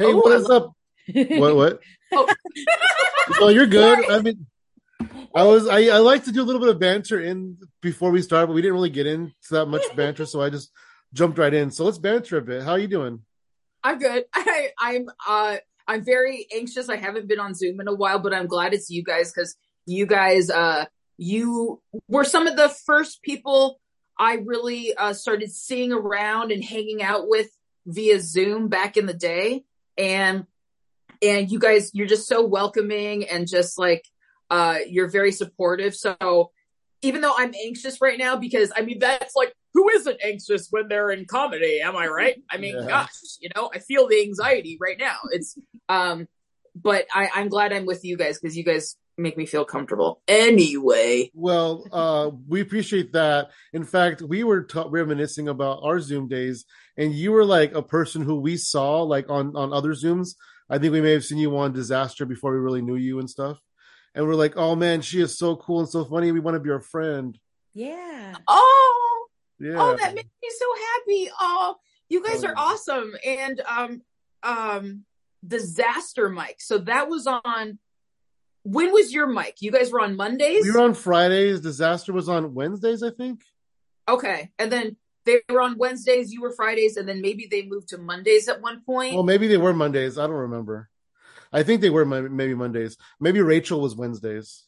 Hey, Oh, what I up? What? What? Oh. Oh, you're good. I mean, I was. I, I like to do a little bit of banter in before we start, but we didn't really get into that much banter, so I just jumped right in. So let's banter a bit. How are you doing? I'm good. I, I'm uh I'm very anxious. I haven't been on Zoom in a while, but I'm glad it's you guys because you guys uh you were some of the first people I really uh started seeing around and hanging out with via Zoom back in the day. And and you guys you're just so welcoming and just like uh you're very supportive. So even though I'm anxious right now, because I mean that's like who isn't anxious when they're in comedy? Am I right? I mean, Yeah. gosh, you know, I feel the anxiety right now. It's um, but I, I'm glad I'm with you guys because you guys make me feel comfortable. Anyway, Well, uh, we appreciate that. In fact, we were ta- reminiscing about our Zoom days, and you were like a person who we saw like on on other Zooms. I think we may have seen you on Disaster before we really knew you and stuff. And we're like, oh man, she is so cool and so funny. We want to be her friend. Yeah. oh, Yeah. oh, that makes me so happy. Oh, you guys Oh, are yeah. awesome. And um, um, disaster Mike. So that was on. When was your mic? You guys were on Mondays. we were on Fridays. Disaster was on Wednesdays, I think. Okay. And then they were on Wednesdays, you were Fridays, and then maybe they moved to Mondays at one point. Well, maybe they were Mondays. I don't remember. I think they were maybe Mondays. Maybe Rachel was Wednesdays.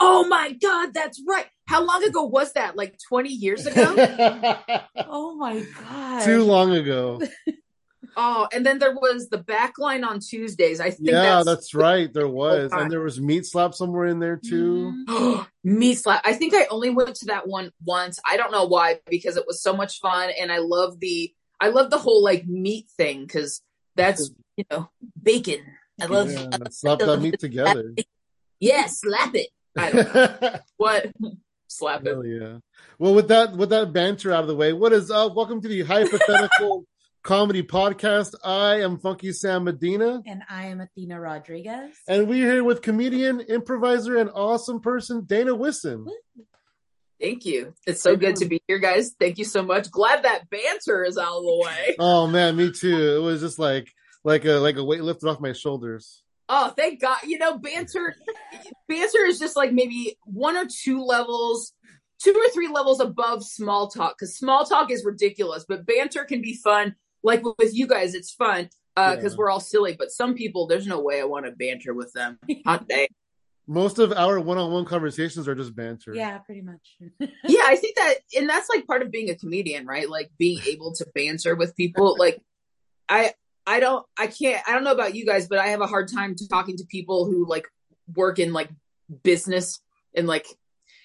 oh my God, that's right. How long ago was that? Like 20 years ago? Oh my god. Too long ago. oh, and then there was the backline on Tuesdays. I think Yeah, that's, that's right. There was, God. and there was meat slap somewhere in there too. Mhm. me slap. I think I only went to that one once. I don't know why, because it was so much fun. And I love the, I love the whole like meat thing because that's, you know, bacon. I love, Yeah, slap that meat together. yeah, slap it. I don't know. what? slap it. Yeah. Well, with that with that banter out of the way, what is up? Welcome to the hypothetical comedy podcast. I am Funky Sam Medina, And I am Athena Rodriguez. and we're here with comedian, improviser, and awesome person Dana Whissen. Thank you. It's so good to be here, guys. Thank you so much. Glad that banter is out of the way. Oh man, me too. It was just like like a like a weight lifted off my shoulders. Oh, thank God. You know, banter banter is just like maybe one or two levels, two or three levels above small talk because small talk is ridiculous, but banter can be fun. Like with you guys, it's fun because Yeah. we're all silly, but some people, there's no way I want to banter with them. Hot day. Most of our one-on-one conversations are just banter. Yeah, pretty much. yeah, I think that, and that's like part of being a comedian, right? Like being able to banter with people. Like, I, I don't, I can't, I don't know about you guys, but I have a hard time talking to people who like work in like business and like,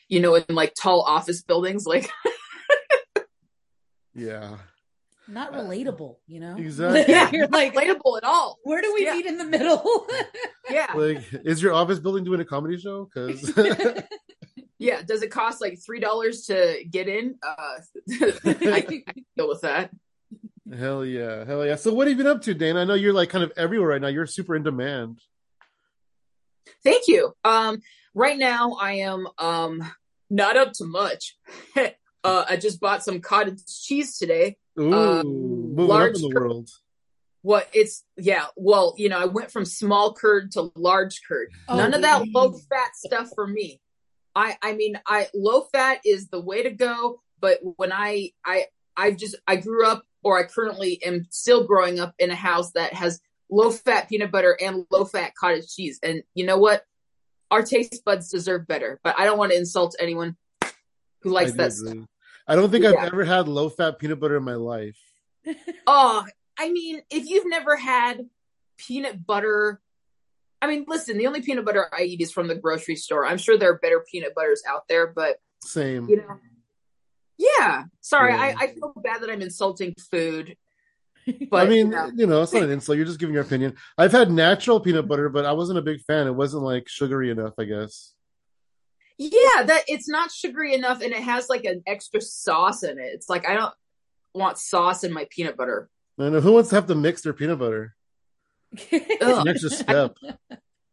you know, in like tall office buildings. Like, Yeah. Not relatable, you know? Exactly. yeah, You're like, relatable at all. where do we Yeah. meet in the middle? Yeah, Like, is your office building doing a comedy show? Because yeah. Does it cost like three dollars to get in? Uh, I can deal with that. hell yeah, hell yeah. So, what have you been up to, Dana? I know you're like kind of everywhere right now. You're super in demand. Thank you. Um, right now I am um not up to much. uh, I just bought some cottage cheese today. Ooh, Uh, moving large up in the cur- world. What it's yeah. Well, you know, I went from small curd to large curd. Oh, None of that low fat stuff for me. I I mean, I low fat is the way to go. But when I I I just I grew up, or I currently am still growing up in a house that has low fat peanut butter and low fat cottage cheese. And you know what? Our taste buds deserve better. But I don't want to insult anyone who likes I do that stuff. Agree. I don't think Yeah. I've ever had low fat peanut butter in my life. Oh, I mean, if you've never had peanut butter, I mean, listen, the only peanut butter I eat is from the grocery store. I'm sure there are better peanut butters out there, but Same. you know, yeah. Sorry, Yeah. I, I feel bad that I'm insulting food, but I mean, you know, you know, it's not an insult. You're just giving your opinion. I've had natural peanut butter, but I wasn't a big fan. It wasn't like sugary enough, I guess. Yeah, that it's not sugary enough, and it has like an extra sauce in it. It's like I don't want sauce in my peanut butter. I know who wants to have to mix their peanut butter. An extra step.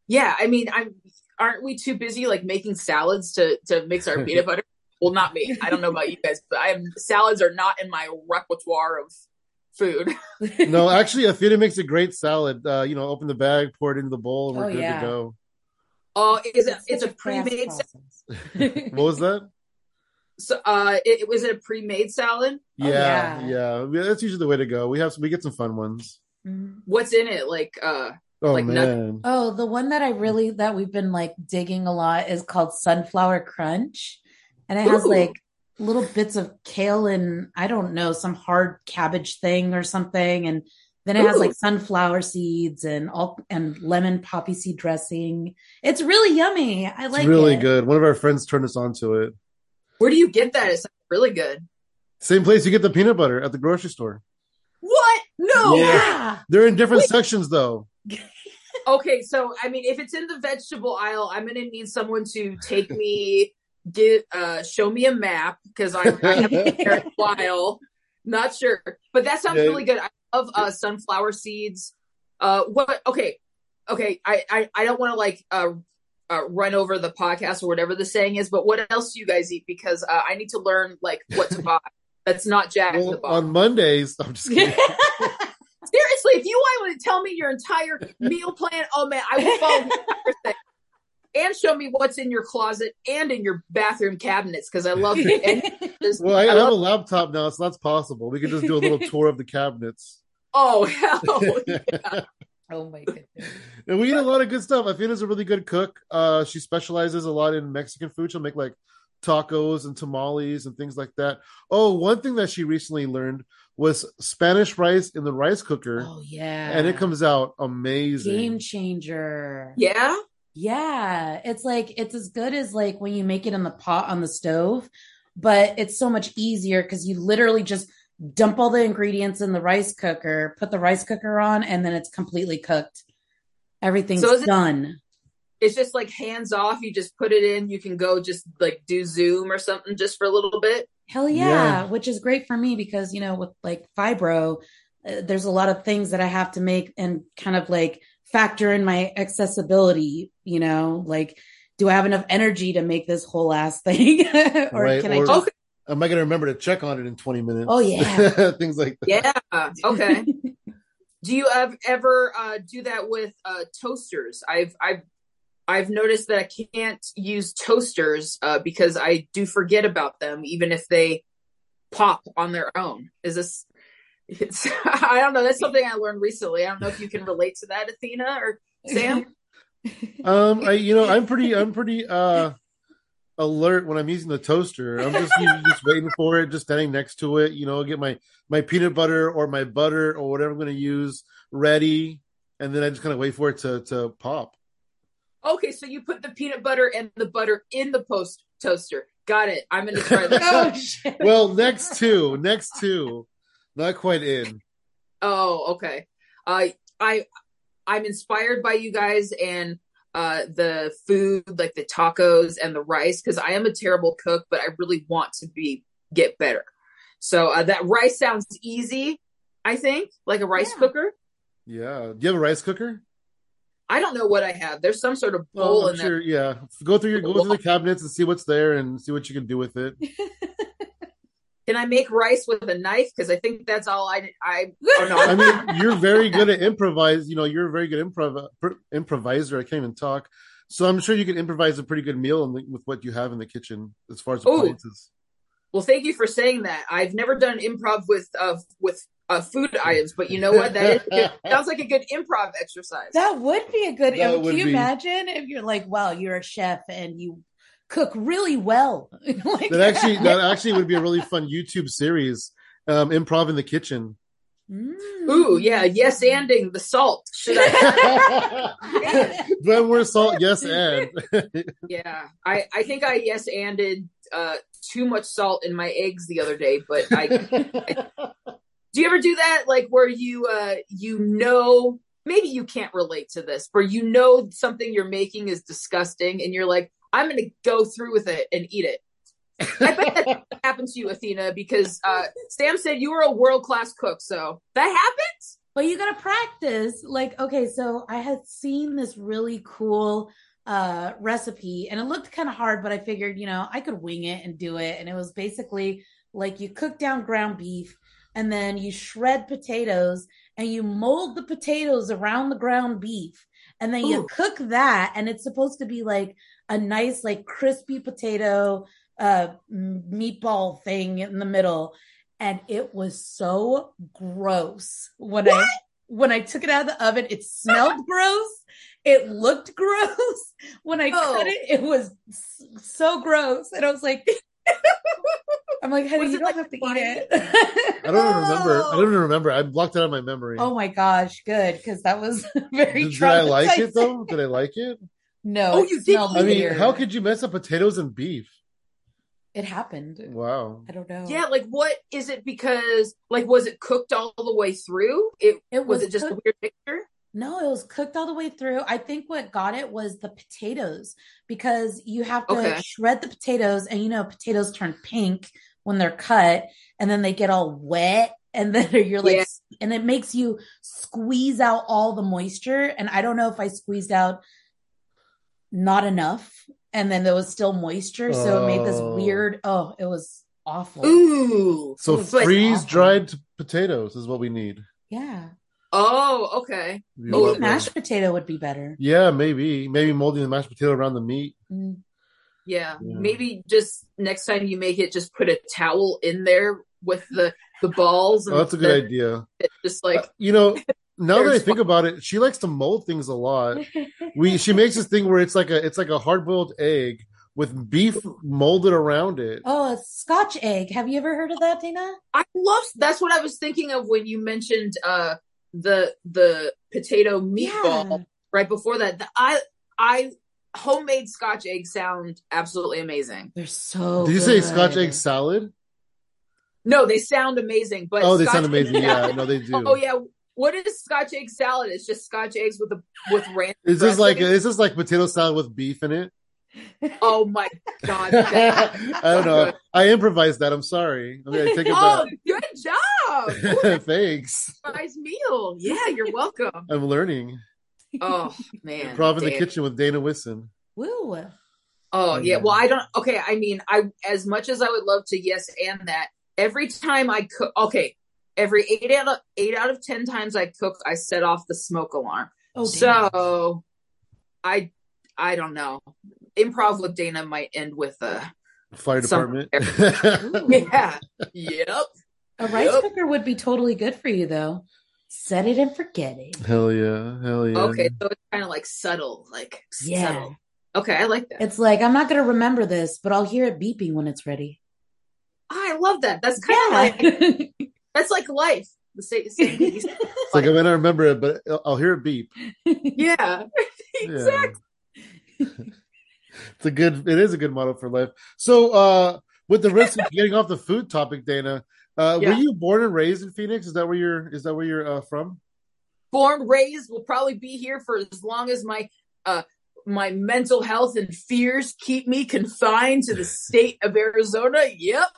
Yeah, I mean, I'm. Aren't we too busy like making salads to to mix our peanut butter? Well, not me. I don't know about you guys, but I am salads are not in my repertoire of food. no, actually, Athena makes a great salad. Uh, you know, open the bag, pour it into the bowl, and we're Oh, good yeah. to go. Oh, is it? It's It's a such pre-made. sa- process. What was that? So, uh, it, it was it a pre-made salad? Oh, yeah, yeah. yeah, yeah. That's usually the way to go. We have we get some fun ones. Mhm. What's in it? Like, uh, Oh Like nut- man, Oh, the one that I really that we've been like digging a lot is called Sunflower Crunch. And it has Ooh. like little bits of kale and I don't know, some hard cabbage thing or something. And then it has like sunflower seeds and all and lemon poppy seed dressing. It's really yummy. I it's like really it. good. One of our friends turned us on to it. where do you get that? It's really good. Same place you get the peanut butter at the grocery store. What? No. Yeah. Yeah. They're in different Wait. sections though. Okay, so I mean, if it's in the vegetable aisle, I'm gonna need someone to take me, get, uh, show me a map because I, I haven't been there in a while. Not sure, but that sounds Yeah. really good. I love uh, sunflower seeds. Uh, what? Okay, okay. I I, I don't want to like uh, uh run over the podcast or whatever the saying is, but what else do you guys eat? Because uh, I need to learn like what to buy. That's not Jack Well, on Mondays, I'm just kidding. Seriously, if you want to tell me your entire meal plan, oh man, I will follow thing. And show me what's in your closet and in your bathroom cabinets because I love it. This- well, I, I have a laptop now, so that's possible. We can just do a little tour of the cabinets. oh hell, oh my goodness. And we eat a lot of good stuff. Athena's a really good cook. Uh, she specializes a lot in Mexican food. She'll make like tacos and tamales and things like that. Oh, one thing that she recently learned was Spanish rice in the rice cooker, Oh yeah. and it comes out amazing. game changer. yeah. Yeah, it's like it's as good as like when you make it in the pot on the stove, but it's so much easier because you literally just dump all the ingredients in the rice cooker, put the rice cooker on, and then it's completely cooked. Everything's So is it- done. It's just like hands off. You just put it in. You can go just like do Zoom or something just for a little bit. Hell yeah, Yeah. which is great for me because you know with like fibro, uh, there's a lot of things that I have to make and kind of like factor in my accessibility. You know, like do I have enough energy to make this whole ass thing, or Right, can or- I just Okay. Am I going to remember to check on it in 20 minutes? Oh, yeah. things like that. Yeah. Okay. do you ev- ever uh, do that with uh, toasters? I've I've I've noticed that I can't use toasters uh, because I do forget about them, even if they pop on their own. Is this? It's, I don't know. That's something I learned recently. I don't know if you can relate to that, Athena or Sam. Um, I you know I'm pretty I'm pretty uh alert when I'm using the toaster. I'm just just waiting for it, just standing next to it. You know, get my my peanut butter or my butter or whatever I'm going to use ready, and then I just kind of wait for it to to pop. Okay, so you put the peanut butter and the butter in the post toaster. Got it. I'm going to try oh that. shit. Well, next two, next two, not quite in. Oh, okay. Uh, I I'm inspired by you guys and uh the food, like the tacos and the rice, because I am a terrible cook, but I really want to be get better. So uh, that rice sounds easy. I think like a rice Yeah. cooker. Yeah. Do you have a rice cooker? I don't know what I have. There's some sort of bowl Well, in sure. Yeah. Go through your go through the cabinets and see what's there and see what you can do with it. there. Can I make rice with a knife? Because I think that's all I I. Oh no, I mean, you're very good at improvise. You know, you're a very good improv pr- improviser. I can't even talk. So I'm sure you can improvise a pretty good meal in the, with what you have in the kitchen as far as Ooh. appliances. Well, thank you for saying that. I've never done improv with uh with uh, food items, but you know what? That is good. sounds like a good improv exercise. That would be a good. That Can you be. imagine if you're like, well, you're a chef and you cook really well? like, That actually that actually would be a really fun YouTube series. Um, improv in the kitchen. Mm. Ooh, yeah, yes, anding the salt. Should I? Do I have salt? Yes, and yeah, I I think I yes anded uh too much salt in my eggs the other day, but I do you ever do that like where you uh you know maybe you can't relate to this, where you know something you're making is disgusting and you're like I'm going to go through with it and eat it. I bet that happened to you, Athena, because uh, Sam said you were a world class cook. So that happens. But you gotta practice. Like, okay, so I had seen this really cool uh recipe and it looked kind of hard, but I figured, you know, I could wing it and do it. And it was basically like you cook down ground beef, and then you shred potatoes and you mold the potatoes around the ground beef and then you cook that and it's supposed to be like a nice like crispy potato uh meatball thing in the middle and it was so gross when i when i took it out of the oven it smelled gross it looked gross when i Oh. cut it it was so gross and i was like i'm like honey Was you don't like, have to eat it I don't even remember. I Oh. don't even remember. I blocked it out of my memory. oh my gosh good because that was very did, did I like it though? Did I like it? No Oh, you did I mean, weird. how could you mess up potatoes and beef? it happened Wow. i don't know Yeah, like what is it because like was it cooked all the way through? It It was, was it just cooked- a weird picture? No, it was cooked all the way through. I think what got it was the potatoes because you have to Okay. shred the potatoes and you know potatoes turn pink when they're cut and then they get all wet and then you're like Yeah. and it makes you squeeze out all the moisture and I don't know if I squeezed out not enough and then there was still moisture so it made this Oh. weird oh it was awful. Ooh. So It was like freeze dried potatoes is what we need. Yeah. Oh, okay. You Oh, love Maybe that. mashed potato would be better. Yeah, maybe. Maybe molding the mashed potato around the meat. Mm. Yeah. Yeah. Maybe just next time you make it, just put a towel in there with the the balls. Oh, that's a good then idea. it's Just like Uh, you know, now that I There's think about it, she likes to mold things a lot. We she makes this thing where it's like a it's like a hard boiled egg with beef molded around it. Oh, a Scotch egg. Have you ever heard of that, Dana? I love. That's what I was thinking of when you mentioned uh the the potato meatball Yeah. right before that. The, I I homemade Scotch eggs sound absolutely amazing. They're so. Did you say. Scotch egg salad? No, they sound amazing. But oh, they Scotch sound egg amazing. Yeah, salad- no, they do. Oh yeah. What is Scotch egg salad? It's just Scotch eggs with a with ranch. Is this like is this like potato salad with beef in it? Oh my god! I don't know. I improvised that. I'm sorry. I mean, I take it oh, back. good job! Thanks. Nice meal. Yeah, you're welcome. I'm learning. Oh man, Improv in the kitchen with Dana Whissen. Woo. Oh, oh yeah. Yeah. Well, I don't. Okay, I mean, I as much as I would love to, yes, and that. Every time I cook, okay, every eight out of eight out of ten times I cook, I set off the smoke alarm. Oh, so, I I don't know. Improv with Dana might end with a Fire department. Yeah. yep. a rice Yep. cooker would be totally good for you, though. Set it and forget it. hell yeah. Hell yeah. Okay, so it's kind of like subtle, like Yeah. subtle. Okay, I like that. It's like I'm not going to remember this, but I'll hear it beeping when it's ready. I love that. That's kind of like Yeah. that's like life. The same, same. It's like I may not remember it, but I'll- hear it beep. Yeah, Yeah. exactly. it's a good it is a good model for life. So uh with the risk of getting off the food topic, Dana, uh Yeah. were you born and raised in Phoenix? Is that where you're is that where you're uh, from? Born, raised, will probably be here for as long as my uh my mental health and fears keep me confined to the state of Arizona. Yep.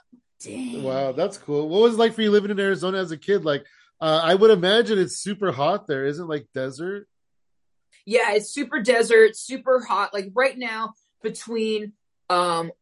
Dang. Wow, that's cool. What was it like for you living in Arizona as a kid? Like uh I would imagine it's super hot there. Isn't like desert? Yeah, it's super desert, super hot. Like right now, between um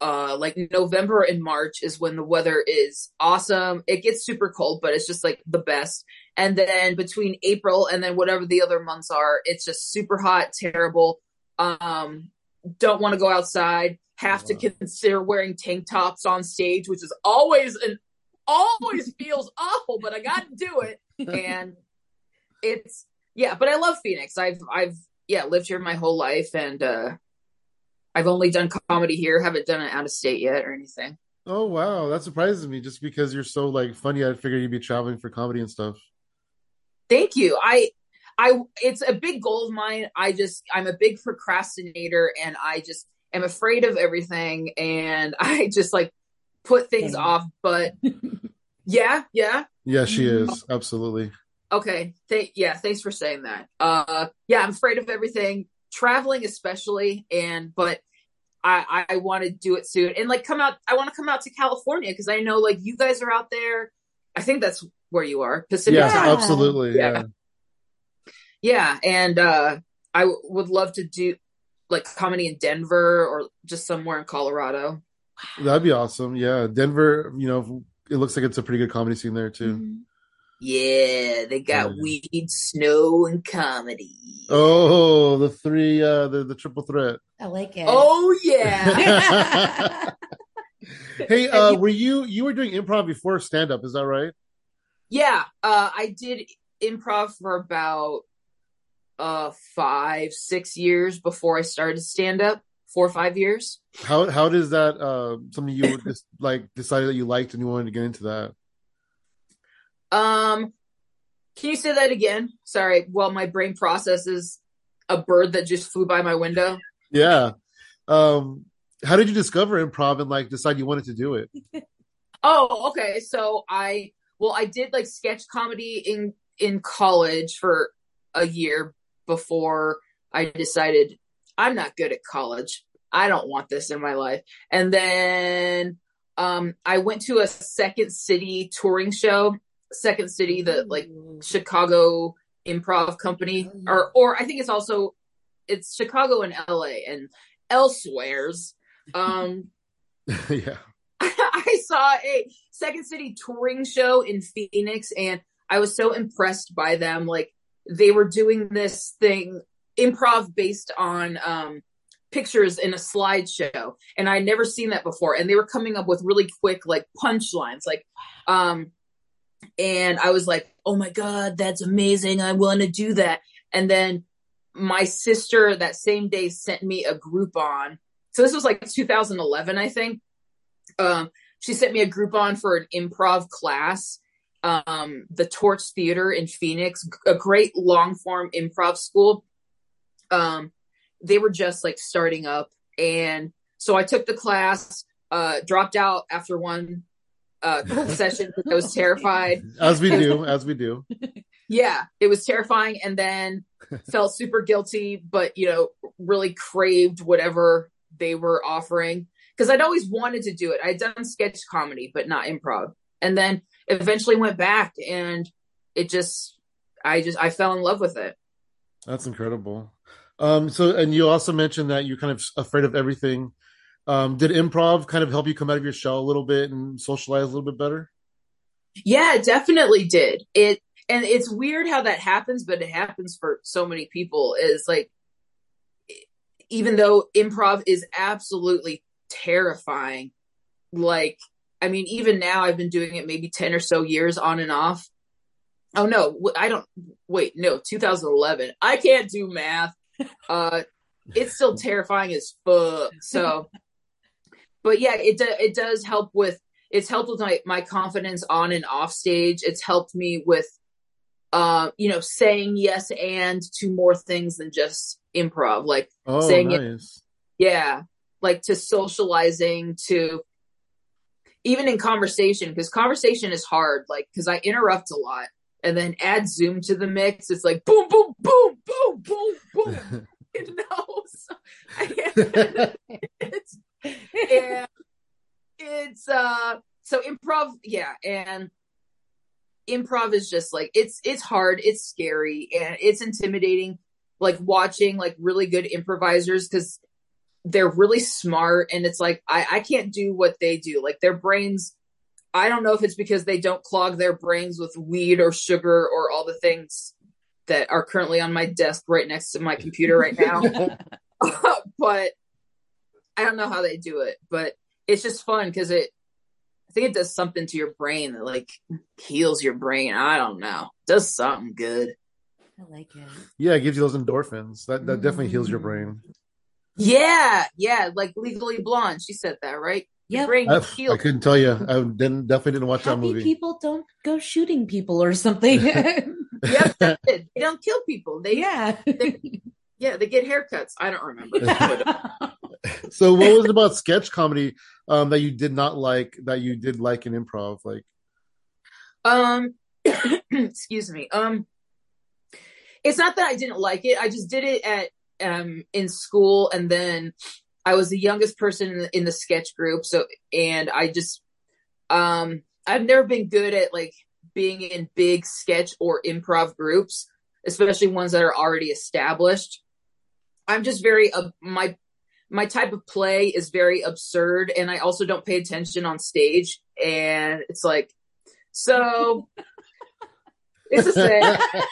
uh like November and March is when the weather is awesome. It gets super cold, but it's just like the best. And then between April and then whatever the other months are, it's just super hot, terrible. Um don't want to go outside, have to consider wearing tank tops on stage, which is always an always feels awful, but I got to do it. And it's yeah, but I love Phoenix. I've I've yeah lived here my whole life, and uh I've only done comedy here. Haven't done it out of state yet or anything. Oh wow, that surprises me just because you're so like funny. I figured you'd be traveling for comedy and stuff. Thank you. I I it's a big goal of mine. I just I'm a big procrastinator, and I just am afraid of everything, and I just like put things Same. off. But yeah, yeah. Yeah, she Mhm. is. Absolutely. Okay. Th- yeah, thanks for saying that. Uh yeah, I'm afraid of everything, traveling especially, and but I I want to do it soon. And like come out I want to come out to California because I know like you guys are out there. I think that's where you are. Pacific Yeah, time. Absolutely. Yeah. Yeah. Yeah, and uh I w- would love to do like comedy in Denver or just somewhere in Colorado. That'd be awesome. Yeah. Denver, you know, it looks like it's a pretty good comedy scene there too. Mhm. Yeah, they got Yeah. weed, snow, and comedy. Oh, the three, uh, the the triple threat. I like it. Oh, yeah. hey, uh, were you you were doing improv before stand up? Is that right? yeah, uh, I did improv for about uh five, six years before I started stand up. Four or five years. How how does that uh something you just like decided that you liked and you wanted to get into that? Um, can you say that again? Sorry. Well, my brain processes a bird that just flew by my window. Yeah. Um, how did you discover improv and like decide you wanted to do it? Oh, okay. So I well, I did like sketch comedy in in college for a year before I decided I'm not good at college. I don't want this in my life. And then um I went to a Second City touring show. Second City, the like Chicago improv company Oh, or or I think it's also it's Chicago and LA and elsewheres. Um yeah. I saw a Second City touring show in Phoenix and I was so impressed by them. Like they were doing this thing improv based on um pictures in a slideshow and I'd never seen that before and they were coming up with really quick like punchlines like um and I was like, "Oh my god, that's amazing. I want to do that." And then my sister that same day sent me a Groupon. So this was like 2011, I think. Um, she sent me a Groupon for an improv class. Um, the Torch Theater in Phoenix, a great long form improv school. Um, they were just like starting up, and so I took the class. Uh, dropped out after one uh, session because I was terrified As we do, as we do. yeah it was terrifying and then felt super guilty but you know really craved whatever they were offering because i'd always wanted to do it i'd done sketch comedy but not improv and then eventually went back and it just i just i fell in love with it That's incredible. Um, so and you also mentioned that you're kind of afraid of everything. Um, did improv kind of help you come out of your shell a little bit and socialize a little bit better? yeah it definitely did it and it's weird how that happens but it happens for so many people is like even though improv is absolutely terrifying like i mean even now i've been doing it maybe 10 or so years on and off. Oh no I don't wait no 2011 i can't do math. Uh it's still terrifying as fuck so. But yeah it do, it does help with it's helped with my my confidence on and off stage. It's helped me with uh you know saying yes and to more things than just improv like Oh, Saying it- nice. yeah like to socializing to even in conversation because conversation is hard like because i interrupt a lot and then add zoom to the mix. It's like boom boom boom boom boom boom. You know so it's and it's uh so improv yeah and improv is just like it's it's hard it's scary and it's intimidating like watching like really good improvisers because they're really smart and it's like I, I can't do what they do like their brains i don't know if it's because they don't clog their brains with weed or sugar or all the things that are currently on my desk right next to my computer right now but I don't know how they do it, but it's just fun because it. I think it does something to your brain that like heals your brain. I don't know, does something good. I like it. yeah, it gives you those endorphins. That that definitely heals your mm-hmm. brain. Yeah, yeah, like Legally Blonde. She said that right. Yeah, I, gets I healed. couldn't tell you. I didn't definitely didn't watch that Happy movie. people don't go shooting people or something. Yep. They don't kill people. They yeah. yeah, they get haircuts. I don't remember. So what was it about sketch comedy um, that you did not like that you did like in improv? Like um, excuse me. Um, it's not that I didn't like it. I just did it at um in school, and then I was the youngest person in the, in the sketch group. So, and I just um I've never been good at like being in big sketch or improv groups, especially ones that are already established. I'm just very uh, my my type of play is very absurd, and I also don't pay attention on stage. and it's like, so it's a thing.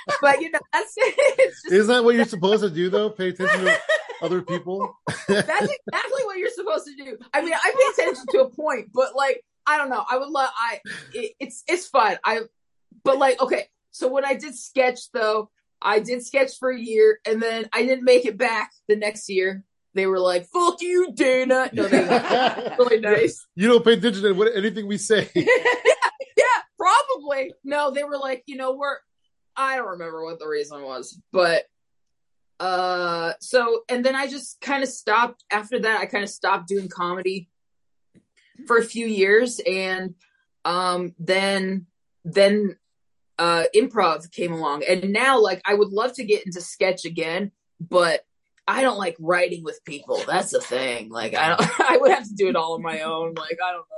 but you know, that's just, Isn't that what you're supposed to do though? Pay attention to other people. that's exactly what you're supposed to do. I mean, I pay attention to a point, but like, I don't know. I would love. I it, it's it's fun. I, but like, okay. So when I did sketch though, I did sketch for a year, and then I didn't make it back the next year they were like, "Fuck you, Dana." No, they were really nice. You don't pay attention to what, anything we say. yeah, yeah, probably. No, they were like, you know, we're. I don't remember what the reason was, but uh, so and then I just kind of stopped. After that, I kind of stopped doing comedy for a few years, and um, then then uh improv came along and now like i would love to get into sketch again but I don't like writing with people. That's the thing. Like I don't I would have to do it all on my own. Like I don't know.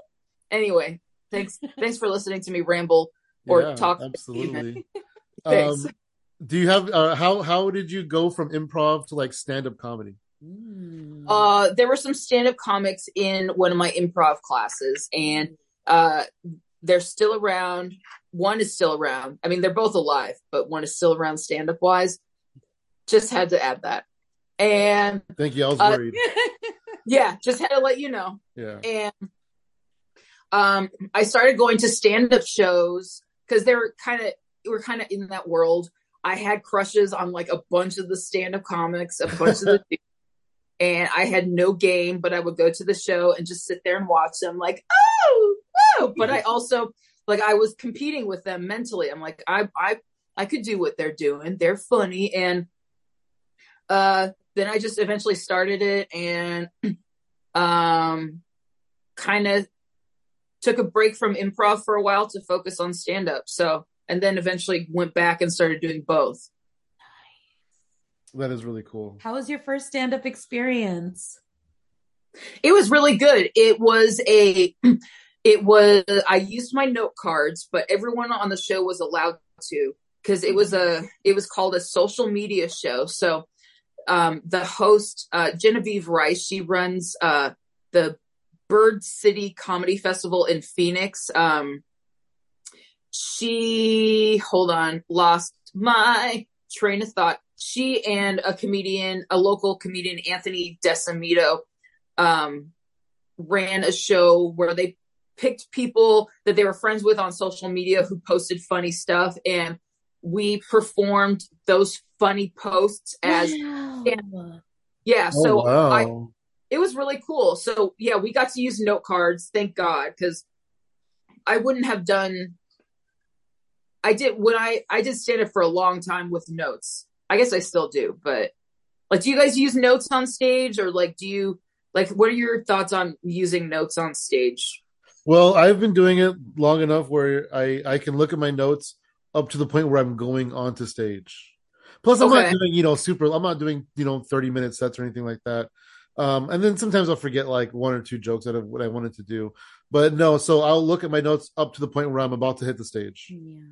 Anyway, thanks thanks for listening to me ramble or yeah, talk. Absolutely. um, do you have uh, how how did you go from improv to like stand up comedy? Hmm. Uh, there were some stand up comics in one of my improv classes, and uh, they're still around. One is still around. I mean, they're both alive, but one is still around stand up wise. Just had to add that. And thank you. I was uh, worried. yeah, just had to let you know. Yeah. And um, I started going to stand up shows because they were kind of we're kind of in that world. I had crushes on like a bunch of the stand up comics, a bunch of the and I had no game, but I would go to the show and just sit there and watch them like, oh, oh. But I also like I was competing with them mentally. I'm like, I I I could do what they're doing. They're funny. And uh then I just eventually started it and um kind of took a break from improv for a while to focus on stand up. So, and then eventually went back and started doing both. That is really cool. How was your first stand up experience? It was really good. It was a it was I used my note cards, but everyone on the show was allowed to because it was a it was called a social media show. So um, the host, uh, Genevieve Rice, she runs uh, the Bird City Comedy Festival in Phoenix. Um, she, hold on, lost my train of thought. She and a comedian, a local comedian, Anthony Decimito, um, ran a show where they picked people that they were friends with on social media who posted funny stuff and we performed those funny posts as wow. yeah oh, so wow. i it was really cool so yeah we got to use note cards thank god because i wouldn't have done i did when i i did stand up for a long time with notes i guess i still do but like do you guys use notes on stage or like do you like what are your thoughts on using notes on stage well i've been doing it long enough where i i can look at my notes up to the point where i'm going onto stage Plus, I'm okay. not doing you know super. I'm not doing you know 30 minute sets or anything like that. Um, and then sometimes I'll forget like one or two jokes out of what I wanted to do. But no, so I'll look at my notes up to the point where I'm about to hit the stage. Yeah.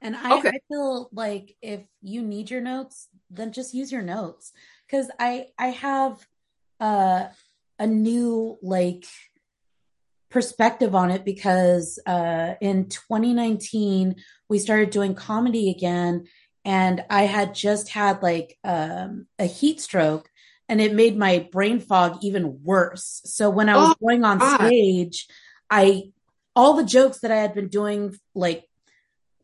And I, okay. I feel like if you need your notes, then just use your notes. Cause I I have uh a new like perspective on it because uh in 2019 we started doing comedy again and I had just had like um, a heat stroke and it made my brain fog even worse. So when I was oh, going on God. stage, I all the jokes that I had been doing like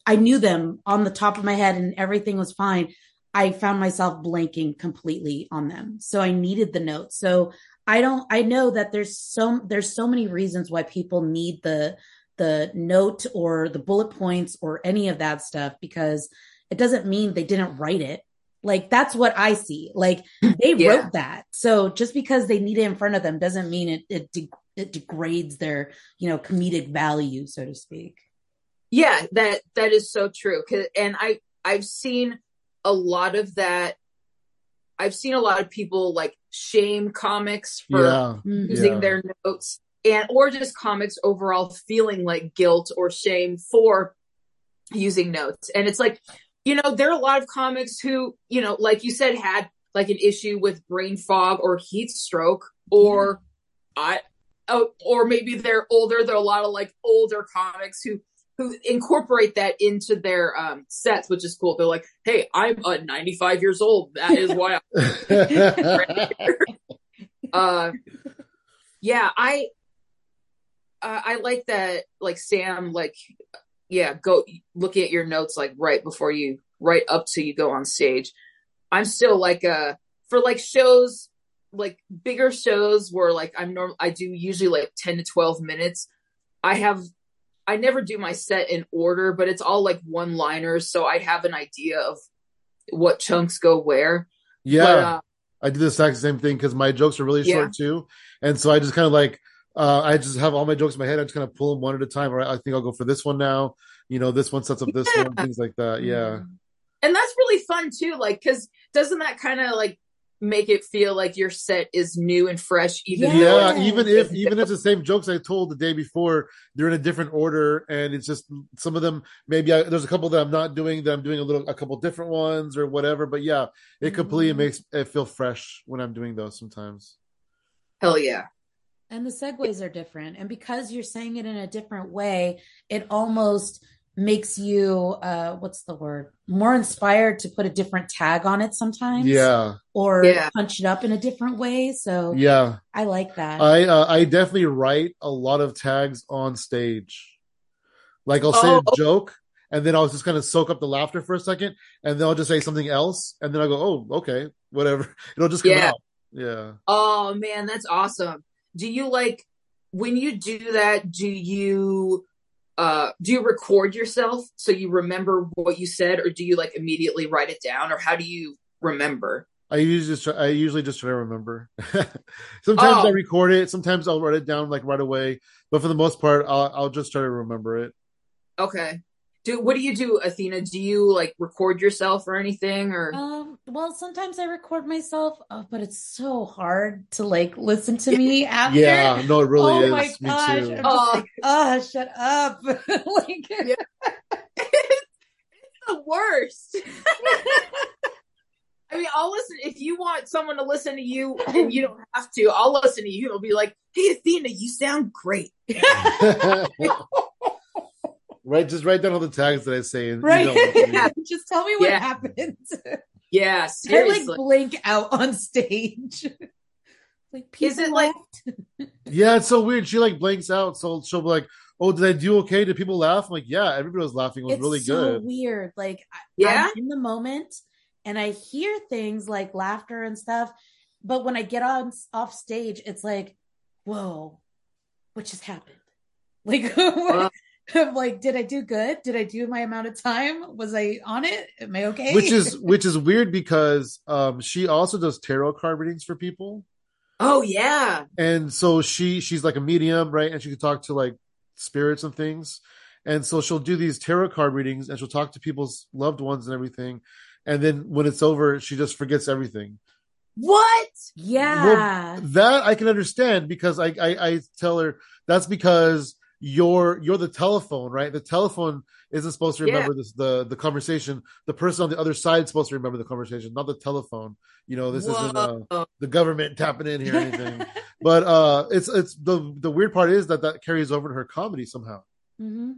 I knew them on the top of my head and everything was fine. I found myself blanking completely on them. So I needed the notes. So I don't I know that there's so there's so many reasons why people need the the note or the bullet points or any of that stuff because it doesn't mean they didn't write it. Like that's what I see. Like mm-hmm. they yeah. wrote that. So just because they need it in front of them doesn't mean it it, de- it degrades their, you know, comedic value, so to speak. Yeah, that that is so true. And I I've seen a lot of that. I've seen a lot of people like shame comics for yeah. using yeah. their notes and or just comics overall feeling like guilt or shame for using notes. And it's like you know, there are a lot of comics who, you know, like you said, had like an issue with brain fog or heat stroke, or yeah. I, oh, or maybe they're older. There are a lot of like older comics who who incorporate that into their um, sets, which is cool. They're like, "Hey, I'm uh, 95 years old. That is why." I'm uh, yeah, I uh, I like that. Like Sam, like yeah, go looking at your notes like right before you, right up to you go on stage. I'm still like uh for like shows like bigger shows where like I'm normal I do usually like 10 to 12 minutes. I have I never do my set in order, but it's all like one liners, so I have an idea of what chunks go where. Yeah. But, uh, I do the exact same thing because my jokes are really yeah. short too. And so I just kind of like uh, I just have all my jokes in my head. I just kind of pull them one at a time. Or I think I'll go for this one now. You know, this one sets up this yeah. one, things like that. Yeah. And that's really fun too. Like, cause doesn't that kind of like make it feel like your set is new and fresh even yeah even if even if the same jokes i told the day before they're in a different order and it's just some of them maybe I, there's a couple that i'm not doing that i'm doing a little a couple different ones or whatever but yeah it completely mm-hmm. makes it feel fresh when i'm doing those sometimes hell yeah and the segues are different. And because you're saying it in a different way it almost makes you uh what's the word? More inspired to put a different tag on it sometimes. Yeah. Or yeah. punch it up in a different way. So yeah. I like that. I uh, i definitely write a lot of tags on stage. Like i'll say oh. a joke and then i'll just kind of soak up the laughter for a second and then i'll just say something else and then i'll go oh okay whatever. It'll just come yeah. out. Yeah. Oh man that's awesome do you like when you do that do you uh do you record yourself so you remember what you said or do you like immediately write it down or how do you remember? I usually just i usually just try to remember. Sometimes oh. i record it sometimes i'll write it down like right away but for the most part i'll, I'll just try to remember it. Okay do what do you do athena do you like record yourself or anything or um well sometimes i record myself uh, but it's so hard to like listen to me after yeah no it really oh is my me gosh too. oh like, oh shut up like yeah. it's the worst I mean, I'll listen if you want someone to listen to you and you don't have to. I'll listen to you. It'll be like, "Hey, Athena, you sound great." Right, just write down all the tags that I say. And right, yeah. just tell me what yeah. happened. Yeah, seriously. I like blink out on stage. like, is it like? yeah, it's so weird. She like blinks out, so she'll be like, "Oh, did I do okay? Did people laugh?" I'm like, "Yeah, everybody was laughing. It was it's really so good." Weird, like yeah, I'm in the moment, and I hear things like laughter and stuff, but when I get on off stage, it's like, "Whoa, what just happened?" Like, uh, I'm like, did I do good? Did I do my amount of time? Was I on it? Am I okay? Which is which is weird because um she also does tarot card readings for people. Oh yeah. And so she she's like a medium, right? And she can talk to like spirits and things. And so she'll do these tarot card readings and she'll talk to people's loved ones and everything. And then when it's over, she just forgets everything. What? Yeah. Well, that I can understand because I, I, I tell her that's because you're you're the telephone, right? The telephone isn't supposed to remember yeah. this the the conversation. The person on the other side is supposed to remember the conversation, not the telephone. You know, this Whoa. isn't uh, the government tapping in here or anything. but uh it's it's the the weird part is that that carries over to her comedy somehow. Mm-hmm.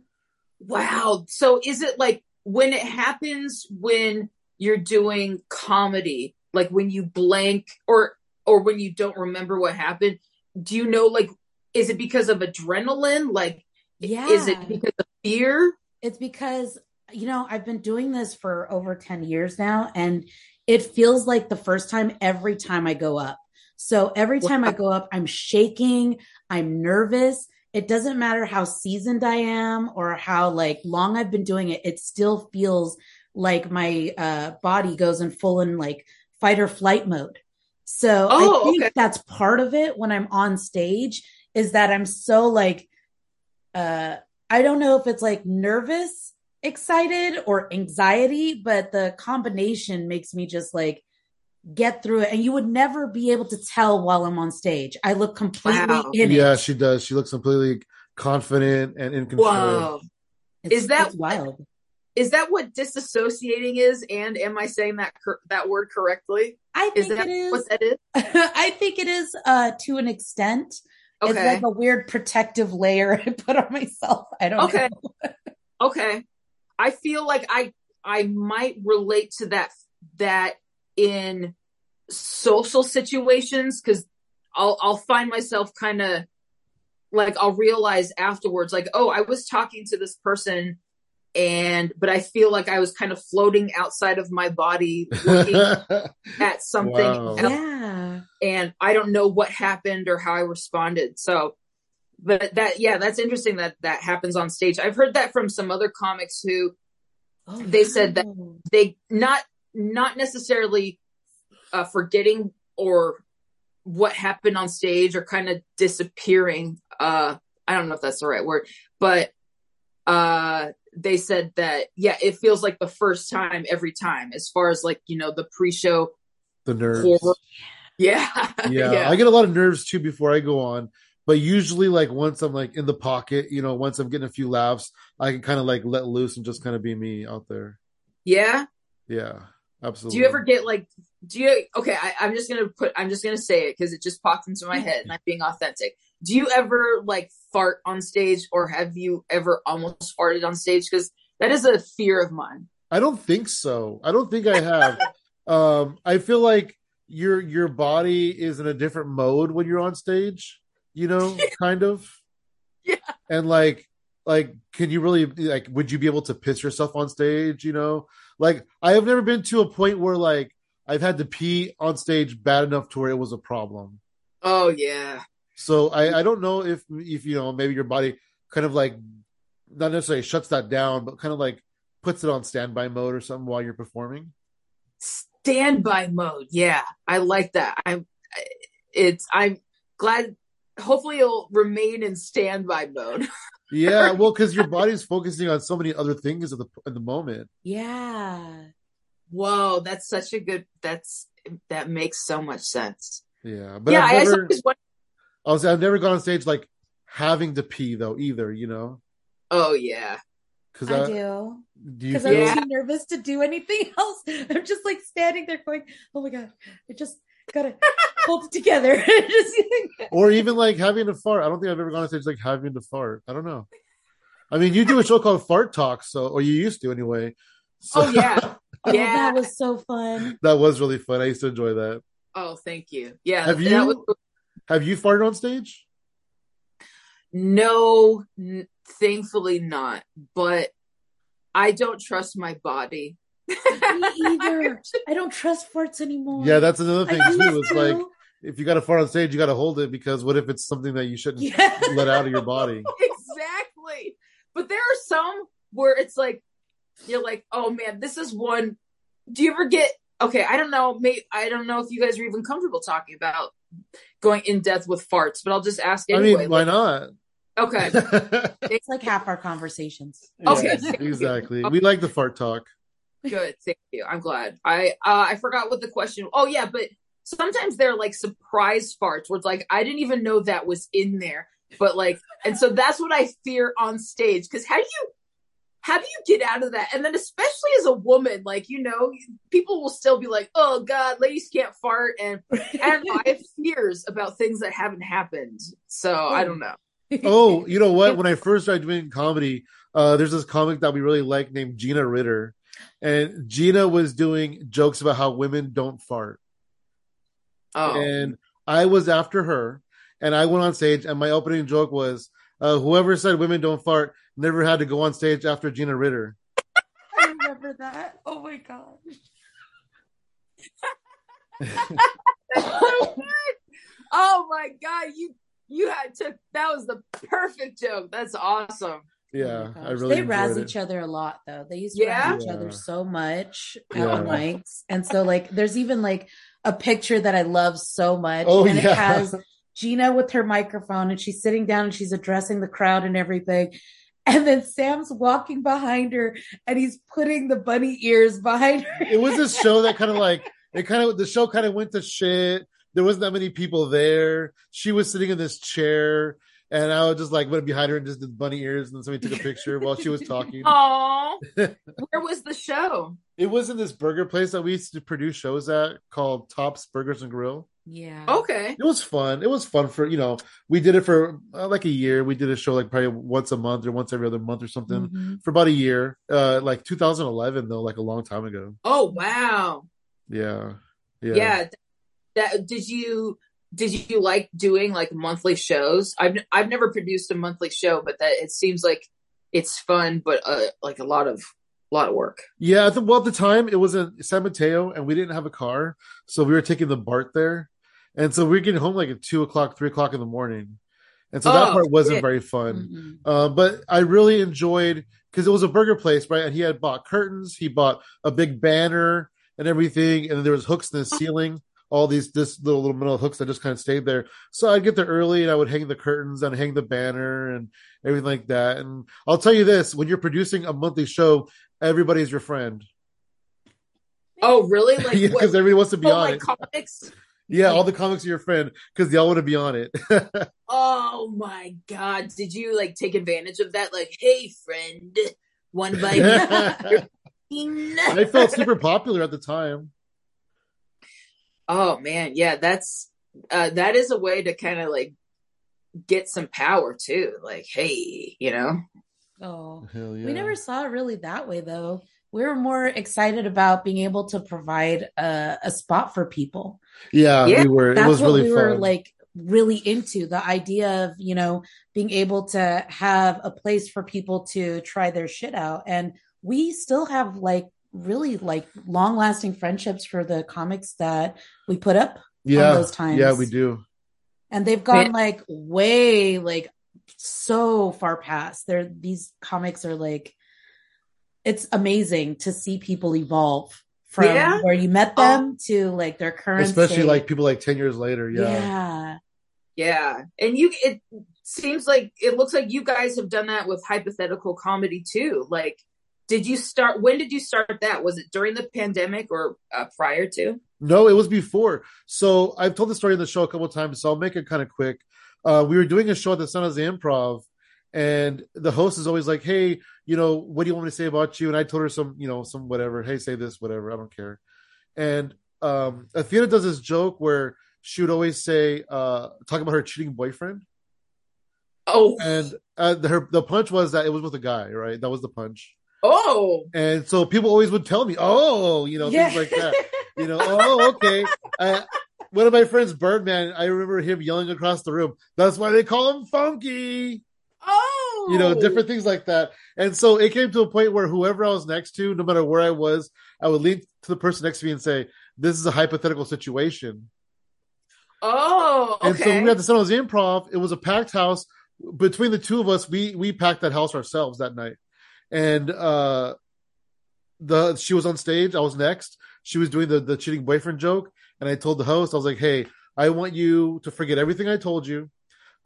Wow. So is it like when it happens when you're doing comedy, like when you blank or or when you don't remember what happened? Do you know like is it because of adrenaline? Like, yeah. Is it because of fear? It's because, you know, I've been doing this for over 10 years now, and it feels like the first time every time I go up. So every time I go up, I'm shaking, I'm nervous. It doesn't matter how seasoned I am or how like long I've been doing it, it still feels like my uh, body goes in full in like fight or flight mode. So oh, I think okay. that's part of it when I'm on stage is that I'm so like, uh, I don't know if it's like nervous, excited, or anxiety, but the combination makes me just like get through it. And you would never be able to tell while I'm on stage. I look completely wow. in yeah, it. Yeah, she does. She looks completely confident and in control. Whoa. is that wild? Is that what disassociating is? And am I saying that cor- that word correctly? I think is that it is. What that is? I think it is uh, to an extent It's like a weird protective layer I put on myself. I don't Okay. know. okay. I feel like I I might relate to that that in social situations because I'll I'll find myself kind of like I'll realize afterwards like oh I was talking to this person and but I feel like I was kind of floating outside of my body looking at something Wow. else, Yeah. and I don't know what happened or how I responded so but that yeah that's interesting that that happens on stage I've heard that from some other comics who Oh, They said that- they not not necessarily uh, forgetting or what happened on stage or kind of disappearing uh i don't know if that's the right word but uh they said that yeah it feels like the first time every time as far as like you know the pre-show the nerves. horror yeah yeah, I get a lot of nerves too before I go on. But usually, like once I'm like in the pocket, you know, once I'm getting a few laughs, I can kind of like let loose and just kind of be me out there. yeah Yeah, absolutely. do you ever get like do you okay I, i'm just gonna put i'm just gonna say it because it just popped into my head and i'm being authentic do you ever like fart on stage or have you ever almost farted on stage because that is a fear of mine I don't think so. I don't think I have. um, I feel like your your body is in a different mode when you're on stage. You know, kind of. Yeah. And like, like, can you really like? Would you be able to piss yourself on stage? You know, like I have never been to a point where like I've had to pee on stage bad enough to where it was a problem. oh yeah So I I don't know if if you know maybe your body kind of like not necessarily shuts that down, but kind of like puts it on standby mode or something while you're performing. standby mode yeah i like that i'm it's i'm glad hopefully it'll remain in standby mode Yeah, well, because your body's focusing on so many other things at the at the moment. Yeah. whoa that's such a good that's that makes so much sense Yeah, but yeah I've I, I always wondered- I'll say I've never gone on stage like having to pee though either. You know, oh yeah because I do. Do you Because feel? I'm too nervous to do anything else. I'm just like standing there going, oh my God, I just gotta hold it together. just, or even like having to fart. I don't think I've ever gone on stage like having to fart. I don't know. I mean, you do a show called Fart Talk, so or you used to anyway. So, Oh, yeah. oh, Yeah. that was so fun. that was really fun. I used to enjoy that. Oh, thank you. Yeah. Have that you was- have you farted on stage? no, n- thankfully not. But I don't trust my body. Me either. I don't trust farts anymore. Yeah, that's another thing too. It's like if you got to fart on stage, you got to hold it because what if it's something that you shouldn't yeah. let out of your body? exactly. But there are some where it's like you're like, oh man, this is one. Do you ever get okay? I don't know. Maybe I don't know if you guys are even comfortable talking about going in depth with farts, but I'll just ask I anyway. mean, why like- not? okay. It's like half our conversations. Okay. Yes, exactly. We like the fart talk. Good. Thank you. I'm glad. I uh, I forgot what the question. Oh yeah, but sometimes they're like surprise farts where it's like I didn't even know that was in there. But like, and so that's what I fear on stage because how do you how do you get out of that? And then especially as a woman, like you know, people will still be like, "Oh God, ladies can't fart," and I don't know. I have fears about things that haven't happened, so I don't know. Oh, you know what? When I first started doing comedy, uh, there's this comic that we really like named Gina Ritter, and Gina was doing jokes about how women don't fart, Oh, and I was after her, and I went on stage, and my opening joke was, uh, "Whoever said women don't fart never had to go on stage after Gina Ritter." I remember that. Oh my gosh. oh my God, you you had to. That was the perfect joke. That's awesome. Yeah, Oh I really they razz each other a lot though. They used to Yeah? razz each other so much at Yeah. the mics. And so like there's even like a picture that I love so much. Oh, and yeah. it has Gina with her microphone and she's sitting down and she's addressing the crowd and everything. And then Sam's walking behind her and he's putting the bunny ears behind her. it was a show that kind of like it kind of the show kind of went to shit. There wasn't that many people there. She was sitting in this chair, and I was just like went behind her and just did bunny ears, and then somebody took a picture while she was talking. Oh, where was the show? It was in this burger place that we used to produce shows at called Tops Burgers and Grill. Yeah. Okay. It was fun. It was fun for you know we did it for uh, like a year. We did a show like probably once a month or once every other month or something Mhm. for about a year. Uh, like 2011 though, like a long time ago. Oh wow. Yeah, yeah. Yeah. That did you did you like doing like monthly shows? I've I've never produced a monthly show, but that it seems like it's fun, but uh, like a lot of a lot of work. Yeah, the, well, at the time it was in San Mateo, and we didn't have a car, so we were taking the BART there, and so we were getting home like at two o'clock, three o'clock in the morning, and so that Oh, part wasn't shit. very fun. Mhm. Uh, but I really enjoyed because it was a burger place, right? And he had bought curtains, he bought a big banner and everything, and there was hooks in the ceiling. All these this little little metal hooks that just kind of stayed there. So I'd get there early and I would hang the curtains and hang the banner and everything like that. And I'll tell you this: when you're producing a monthly show, everybody's your friend. Oh really? Like yeah, because everybody wants to be oh, on like it. comics? Yeah, all the comics are your friend because y'all want to be on it. Oh my god! Did you like take advantage of that? Like, hey friend, one by one. I felt super popular at the time. Oh man, yeah, that's uh that is a way to kind of like get some power too. Like, hey, you know. Oh. Hell yeah. We never saw it really that way though. We were more excited about being able to provide a, a spot for people. Yeah, Yeah, we were. It That's was what really we fun. were like really into the idea of, you know, being able to have a place for people to try their shit out. And we still have like really like long lasting friendships for the comics that we put up. yeah, those times. yeah, we do. And they've gone like way like so far past. They're these comics are like it's amazing to see people evolve from Yeah? where you met them to like their current Especially state. like people like ten years later. Yeah. yeah. Yeah, and you it seems like it looks like you guys have done that with hypothetical comedy too. Like, did you start? When did you start that? Was it during the pandemic or uh, prior to? No, it was before. So I've told the story in the show a couple of times, so I'll make it kind of quick. Uh, we were doing a show at the Sun San Jose Improv, and the host is always like, "Hey, you know, what do you want me to say about you?" And I told her some, you know, some whatever. Hey, say this, whatever. I don't care. And um, Athena does this joke where she would always say, uh, talk about her cheating boyfriend, Oh, and uh, the, her the punch was that it was with a guy, right? That was the punch. oh, And so people always would tell me, "Oh, you know, Yeah. things like that." you know, oh, okay. I, one of my friends, Birdman, I remember him yelling across the room. That's why they call him Funky. Oh. You know, different things like that. And so it came to a point where whoever I was next to, no matter where I was, I would lean to the person next to me and say, "This is a hypothetical situation." Oh, okay. And so we had the San Jose Improv. It was a packed house. Between the two of us, we we packed that house ourselves that night. And uh the she was on stage. I was next. She was doing the the cheating boyfriend joke, and I told the host, I was like, "Hey, I want you to forget everything I told you.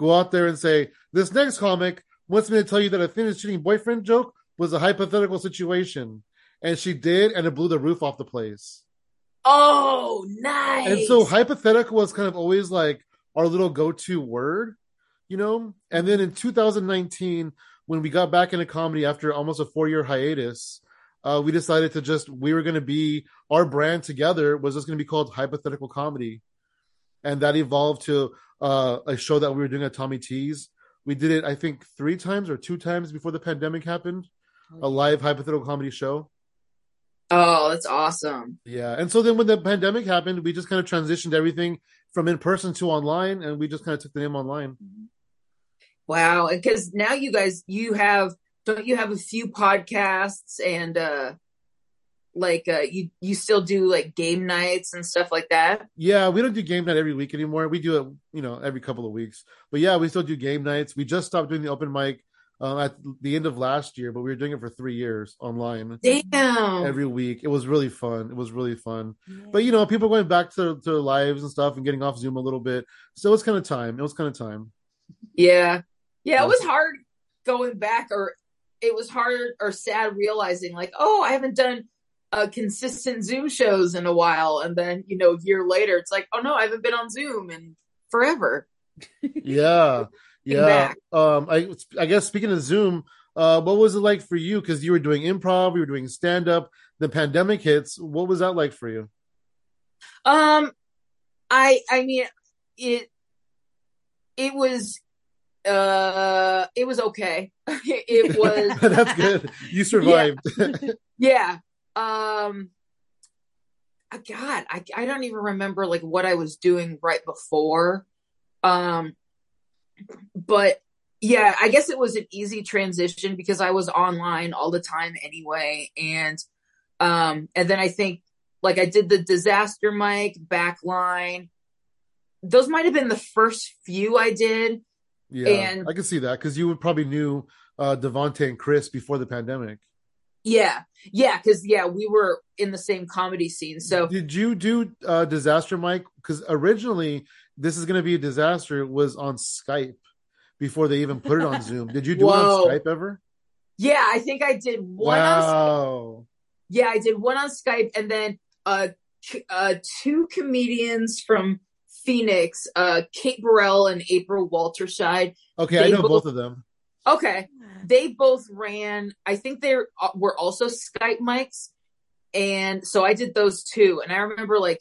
Go out there and say this next comic wants me to tell you that Athena's cheating boyfriend joke was a hypothetical situation." And she did, and it blew the roof off the place. oh, nice. And so hypothetical was kind of always like our little go-to word, you know? And then in 2019, when we got back into comedy after almost a four-year hiatus, uh, we decided to just we were gonna be our brand together was just gonna be called hypothetical comedy. And that evolved to uh, a show that we were doing at Tommy T's. We did it, I think, three times or two times before the pandemic happened. A live hypothetical comedy show. oh, that's awesome. Yeah. And so then when the pandemic happened, we just kind of transitioned everything from in person to online and we just kind of took the name online. Wow, because now you guys you have don't you have a few podcasts and uh like uh you you still do like game nights and stuff like that? Yeah, we don't do game night every week anymore. We do it, you know, every couple of weeks. But yeah, we still do game nights. We just stopped doing the open mic um, at the end of last year, but we were doing it for three years online Damn. every week. It was really fun. It was really fun. But you know, people going back to, to their lives and stuff and getting off Zoom a little bit. So it's kind of time. It was kind of time. Yeah. Yeah, it was hard going back or it was hard or sad realizing like, oh, I haven't done uh consistent Zoom shows in a while and then, you know, a year later it's like, oh no, I haven't been on Zoom in forever. Yeah. Yeah. Um, I, I guess speaking of Zoom, uh, what was it like for you? Cause you were doing improv, you were doing stand up, the pandemic hits. What was that like for you? Um I I mean it it was uh it was okay. it was That's good. You survived. yeah. Um God, I I don't even remember like what I was doing right before. Um but yeah, I guess it was an easy transition because I was online all the time anyway and um and then I think like I did the disaster mic backline. Those might have been the first few I did. Yeah, And- I can see that because you would probably knew uh, Devonte and Chris before the pandemic. Yeah. Yeah, cuz yeah, we were in the same comedy scene. So did you do uh, disaster, Mike? Because originally this is going to be a disaster was on Skype before they even put it on Zoom. Did you do it on Skype ever? yeah, I think I did one on wow. Yeah, I did one on Skype and then uh, uh two comedians from Phoenix, uh Kate Burrell and April Walterscheid. Okay, I know both- both of them. Okay. They both ran, I think they uh, were also Skype mics. And so I did those two. And I remember like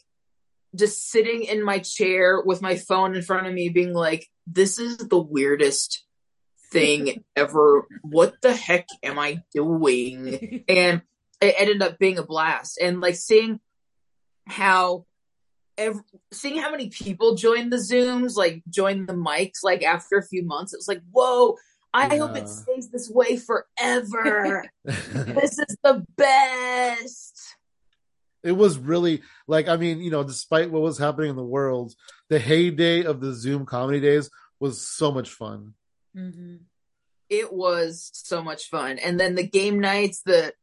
just sitting in my chair with my phone in front of me being like, this is the weirdest thing ever. What the heck am I doing? and it ended up being a blast and like seeing how ev- seeing how many people joined the zooms like joined the mics like after a few months it was like whoa i hope it stays this way forever this is the best it was really like I mean, you know, despite what was happening in the world, the heyday of the Zoom comedy days was so much fun. Mhm. it was so much fun and then the game nights the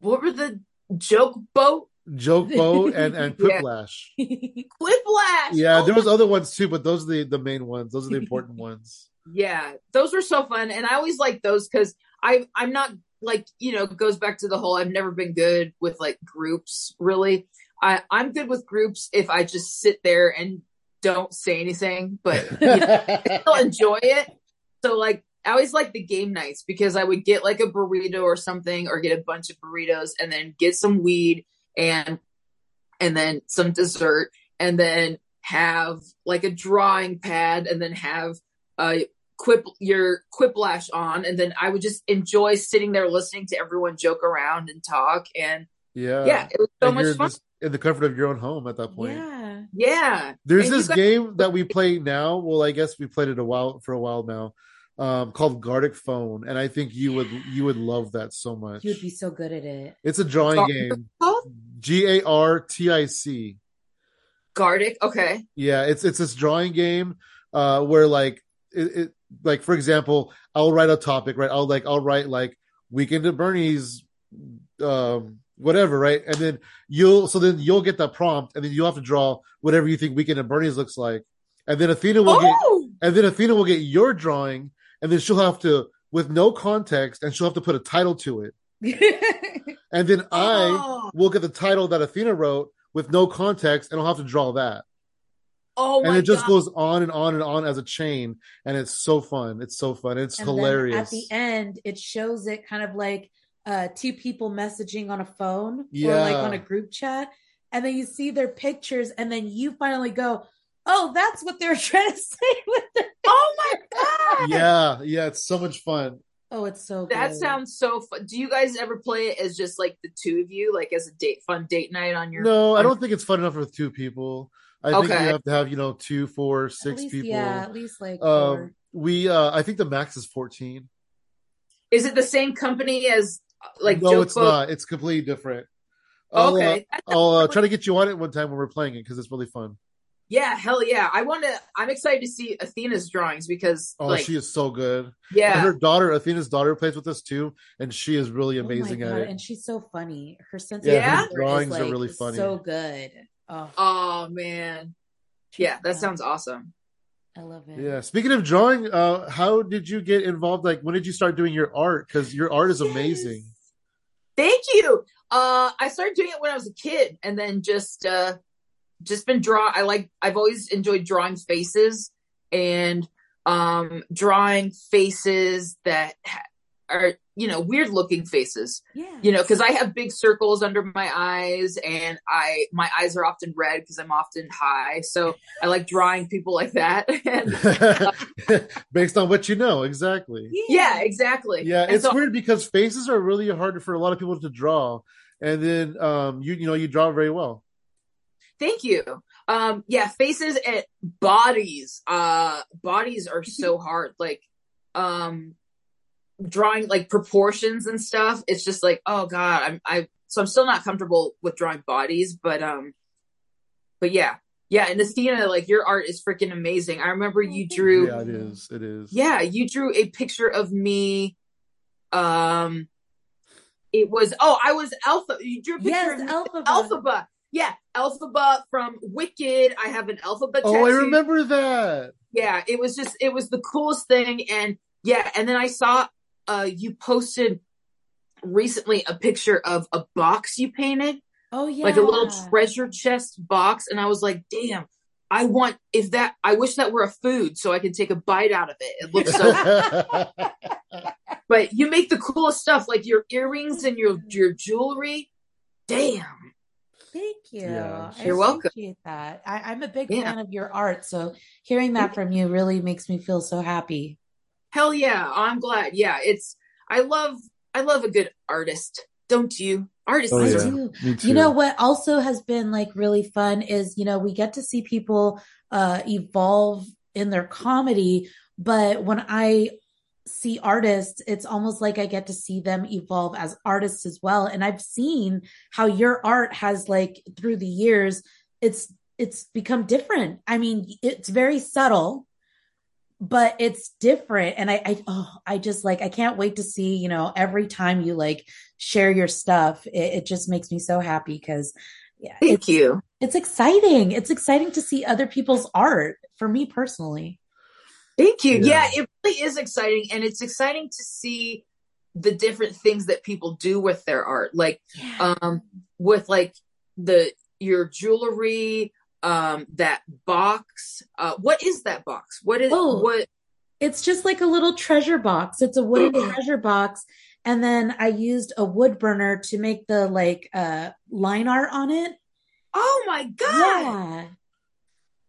what were the joke boat Joke boat and and Yeah. Quiplash. quiplash Yeah, Oh there was other ones too, but those are the the main ones. Those are the important ones. Yeah those were so fun. And i always like those because i i'm not like you know goes back to the whole i've never been good with like groups really. I i'm good with groups if i just sit there and don't say anything but you know, I still enjoy it. So like i always like the game nights because i would get like a burrito or something or get a bunch of burritos and then get some weed and and then some dessert and then have like a drawing pad and then have uh quip your quiplash on and then i would just enjoy sitting there listening to everyone joke around and talk and yeah. yeah it was so And much fun just in the comfort of your own home at that point. yeah. yeah There's And this guys- game that we play now. Well, I guess we played it a while for a while now, um, called Gartic Phone, and I think you would you would love that so much. You would be so good at it. It's a drawing Gar- game. G A R T I C. gartic okay Yeah, it's it's this drawing game uh where like it, it like for example, I'll write a topic, right? I'll like I'll write like weekend at Bernie's um whatever, right? And then you'll so then you'll get the prompt and then you'll have to draw whatever you think weekend at Bernie's looks like. And then Athena will get oh and then Athena will get your drawing and then she'll have to with no context and she'll have to put a title to it. And then I oh, will get the title that Athena wrote with no context and I'll have to draw that. Oh my and it just God. goes on and on and on as a chain and it's so fun it's so fun it's And hilarious at the end, it shows it kind of like uh, two people messaging on a phone or Yeah. like on a group chat. And then you see their pictures, and then you finally go, Oh, that's what they're trying to say with the. oh my god yeah yeah it's so much fun Oh, it's so That good. sounds so fun. Do you guys ever play it as just like the two of you, like as a date fun date night on your? no i don't think it's fun enough with two people i think Okay. you have to have you know two four At six least, people Yeah, at least like um four. we uh i think the max is 14 Is it the same company as uh, like no Joke it's Boat? not it's completely different I'll, Okay. uh, I'll uh, try to get you on it one time when we're playing it because it's really fun. yeah, hell yeah! I want to. I'm excited to see Athena's drawings because, Oh, like, she is so good. And yeah, her daughter, Athena's daughter, plays with us too, and she is really Oh my amazing at God, it. And she's so funny. Her sense Yeah, of her humor is, drawings are really funny. So good. Oh, oh man, yeah, that sounds awesome. I love it. Yeah. Speaking of drawing, uh, how did you get involved? Like, when did you start doing your art? Because your art is amazing. Yes. Thank you. Uh, I started doing it when I was a kid, and then just uh, just been draw. I like. I've always enjoyed drawing faces and um, drawing faces that are you know, weird looking faces. Yeah. You know, because I have big circles under my eyes, and I my eyes are often red because I'm often high. So I like drawing people like that. and Based on what you know, exactly. yeah, exactly. Yeah, And it's so- weird because faces are really hard for a lot of people to draw, and then um, you you know you draw very well. Thank you. Um, yeah, faces and bodies. Uh, bodies are so hard. Like, um, drawing like proportions and stuff. It's just like, oh god, I'm I. So I'm still not comfortable with drawing bodies, but um, but yeah, yeah. And Athena, like your art is freaking amazing. I remember you drew. Yeah, it is. It is. Yeah, you drew a picture of me. Um, it was oh, I was Alpha. You drew a picture Yes, of me. Elphaba. Elphaba. Yeah, Elphaba from Wicked. I have an Elphaba Oh, I remember that. Yeah, it was just it was the coolest thing, and yeah, and then I saw uh you posted recently a picture of a box you painted, Oh yeah. like a little treasure chest box, and I was like, damn. I want if that I wish that were a food so I could take a bite out of it. It looks so but you make the coolest stuff like your earrings and your your jewelry. Damn. Thank you. Yeah. You're welcome. appreciate that. I, I'm a big Yeah. fan of your art, so hearing that from you really makes me feel so happy. Hell yeah. I'm glad. Yeah, it's I love I love a good artist. Don't you? Artists Oh, I yeah. do. You know what also has been like really fun is, you know, we get to see people uh evolve in their comedy, but when I see artists, it's almost like I get to see them evolve as artists as well. And I've seen how your art has like through the years, it's it's become different. I mean, it's very subtle, but it's different. And I I oh, I just like I can't wait to see, you know, every time you like share your stuff, it, it just makes me so happy because yeah, Thank it's, you. it's exciting. It's exciting to see other people's art for me personally. Thank you. Yeah. Yeah. it really is exciting. And it's exciting to see the different things that people do with their art. Like um with like the your jewelry, um, that box. Uh what is that box? What is Oh. what It's just like a little treasure box. It's a wooden treasure box. And then I used a wood burner to make the like uh line art on it. oh my god. Yeah.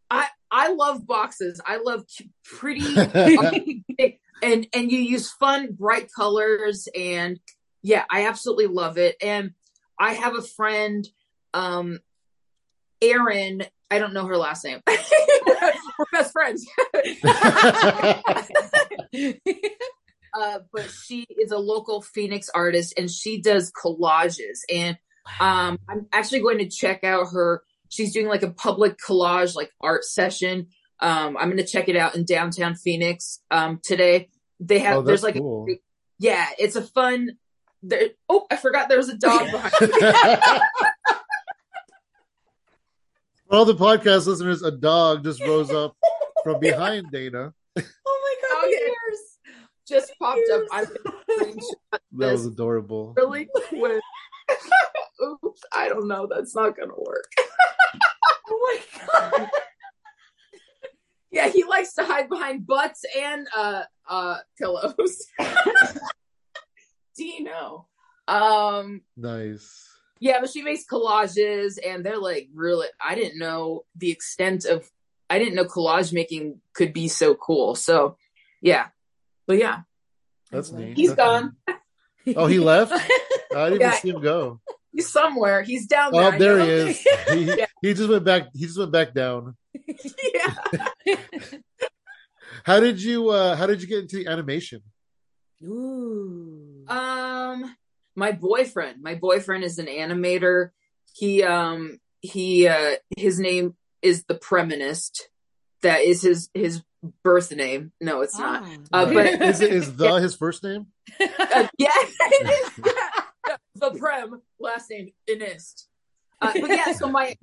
I I love boxes. I love pretty and and you use fun bright colors and yeah i absolutely love it and i have a friend um erin i don't know her last name. We're best friends. Uh but she is a local phoenix artist and she does collages. And um i'm actually going to check out her she's doing like a public collage like art session. Um i'm going to check it out in downtown phoenix um today. They have oh, there's like cool. a, yeah it's a fun there oh i forgot there was a dog behind me For all the podcast listeners, a dog just rose up from behind Dana. Oh my god, Oh, the yeah. ears. just popped up i'm That was adorable. really quick oops i don't know that's not gonna work Oh my god. yeah he likes to hide behind butts and uh uh pillows dino um Nice. Yeah, but she makes collages and they're like really I didn't know the extent of I didn't know collage making could be so cool. So yeah. But yeah, That's neat. he's That's gone. neat. Oh, he left? I didn't Yeah. see him go. He's somewhere. He's down there. Oh, there he is. He, Yeah. he just went back. He just went back down. yeah. How did you? uh How did you get into the animation? Ooh. Um my boyfriend. My boyfriend is an animator. He um he uh his name is the Premonist. That is his his birth name. No, it's not. Ah. Uh, but- is it is the his first name? Uh, yeah, it is. the Prem last name Inist. Uh, but yeah, so my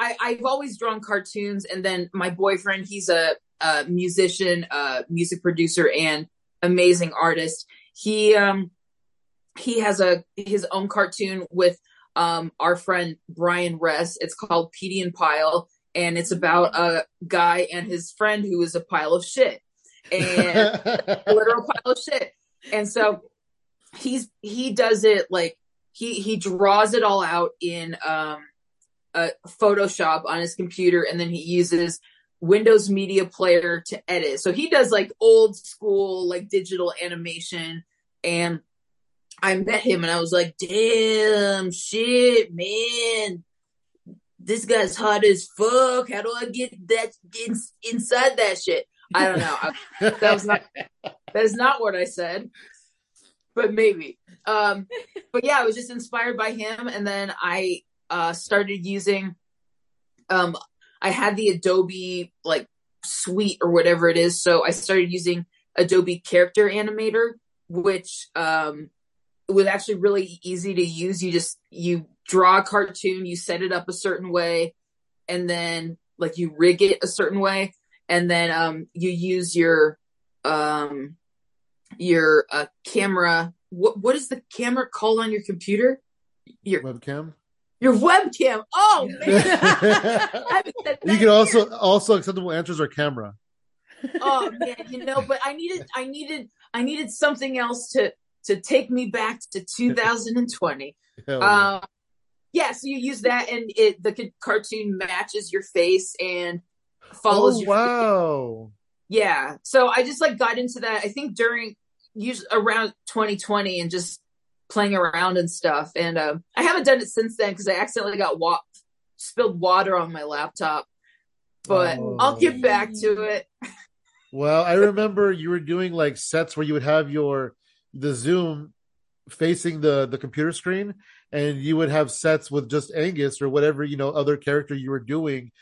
I, I've always drawn cartoons, and then my boyfriend, he's a, a musician, uh, music producer, and amazing artist. He um he has a his own cartoon with um our friend Brian Ress. It's called Petey and Pile, and it's about a guy and his friend who is a pile of shit, and literal pile of shit. And so he's he does it like he he draws it all out in um a Photoshop on his computer, and then he uses Windows Media Player to edit. So he does like old school like digital animation, and I met him and I was like, damn shit, man. This guy's hot as fuck. How do I get that in, inside that shit? I don't know. I, that was not that is not what I said, but maybe. Um, but yeah, I was just inspired by him, and then I uh, started using. Um, I had the Adobe like suite or whatever it is, so I started using Adobe Character Animator, which um, was actually really easy to use. You just you draw a cartoon, you set it up a certain way, and then like you rig it a certain way, and then um, you use your um, your uh, camera. What what is the camera called on your computer? Your webcam. Your webcam. Oh man, you can also also acceptable answers are camera. oh man, you know, but I needed I needed I needed something else to to take me back to 2020. yeah. Um, yeah, so you use that and it the cartoon matches your face and follows. Oh wow! Face. Yeah, so I just like got into that. I think during use around 2020 and just playing around and stuff. And um, I haven't done it since then because I accidentally got wa- spilled water on my laptop. But oh. I'll get back to it. Well, I remember you were doing like sets where you would have your the Zoom facing the the computer screen and you would have sets with just Angus or whatever you know other character you were doing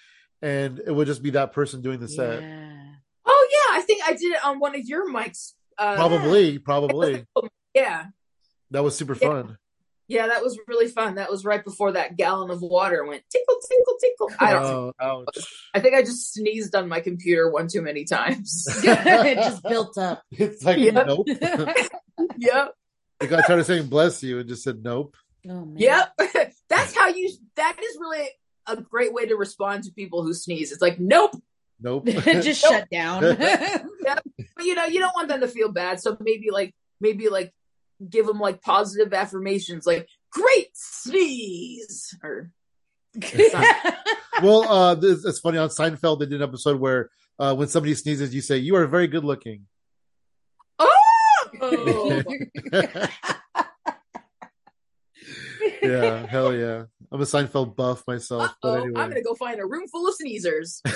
and it would just be that person doing the set. Yeah. Oh yeah, I think I did it on one of your mics. Uh, probably, probably. yeah. That was super fun. Yeah, that was really fun. That was right before that gallon of water went tinkle, tinkle, tinkle. I don't oh, I think I just sneezed on my computer one too many times. it just built up. It's like, yep. nope. yep. The guy tried to say bless you and just said nope. Oh, yep. That's how you, that is really a great way to respond to people who sneeze. It's like, nope. Nope. just nope. shut down. yeah. But you know, you don't want them to feel bad. So maybe like, maybe like give them like positive affirmations like great sneeze or well uh this, it's funny on seinfeld they did an episode where uh when somebody sneezes you say you are very good looking oh yeah hell yeah i'm a seinfeld buff myself Uh-oh, but anyway. i'm gonna go find a room full of sneezers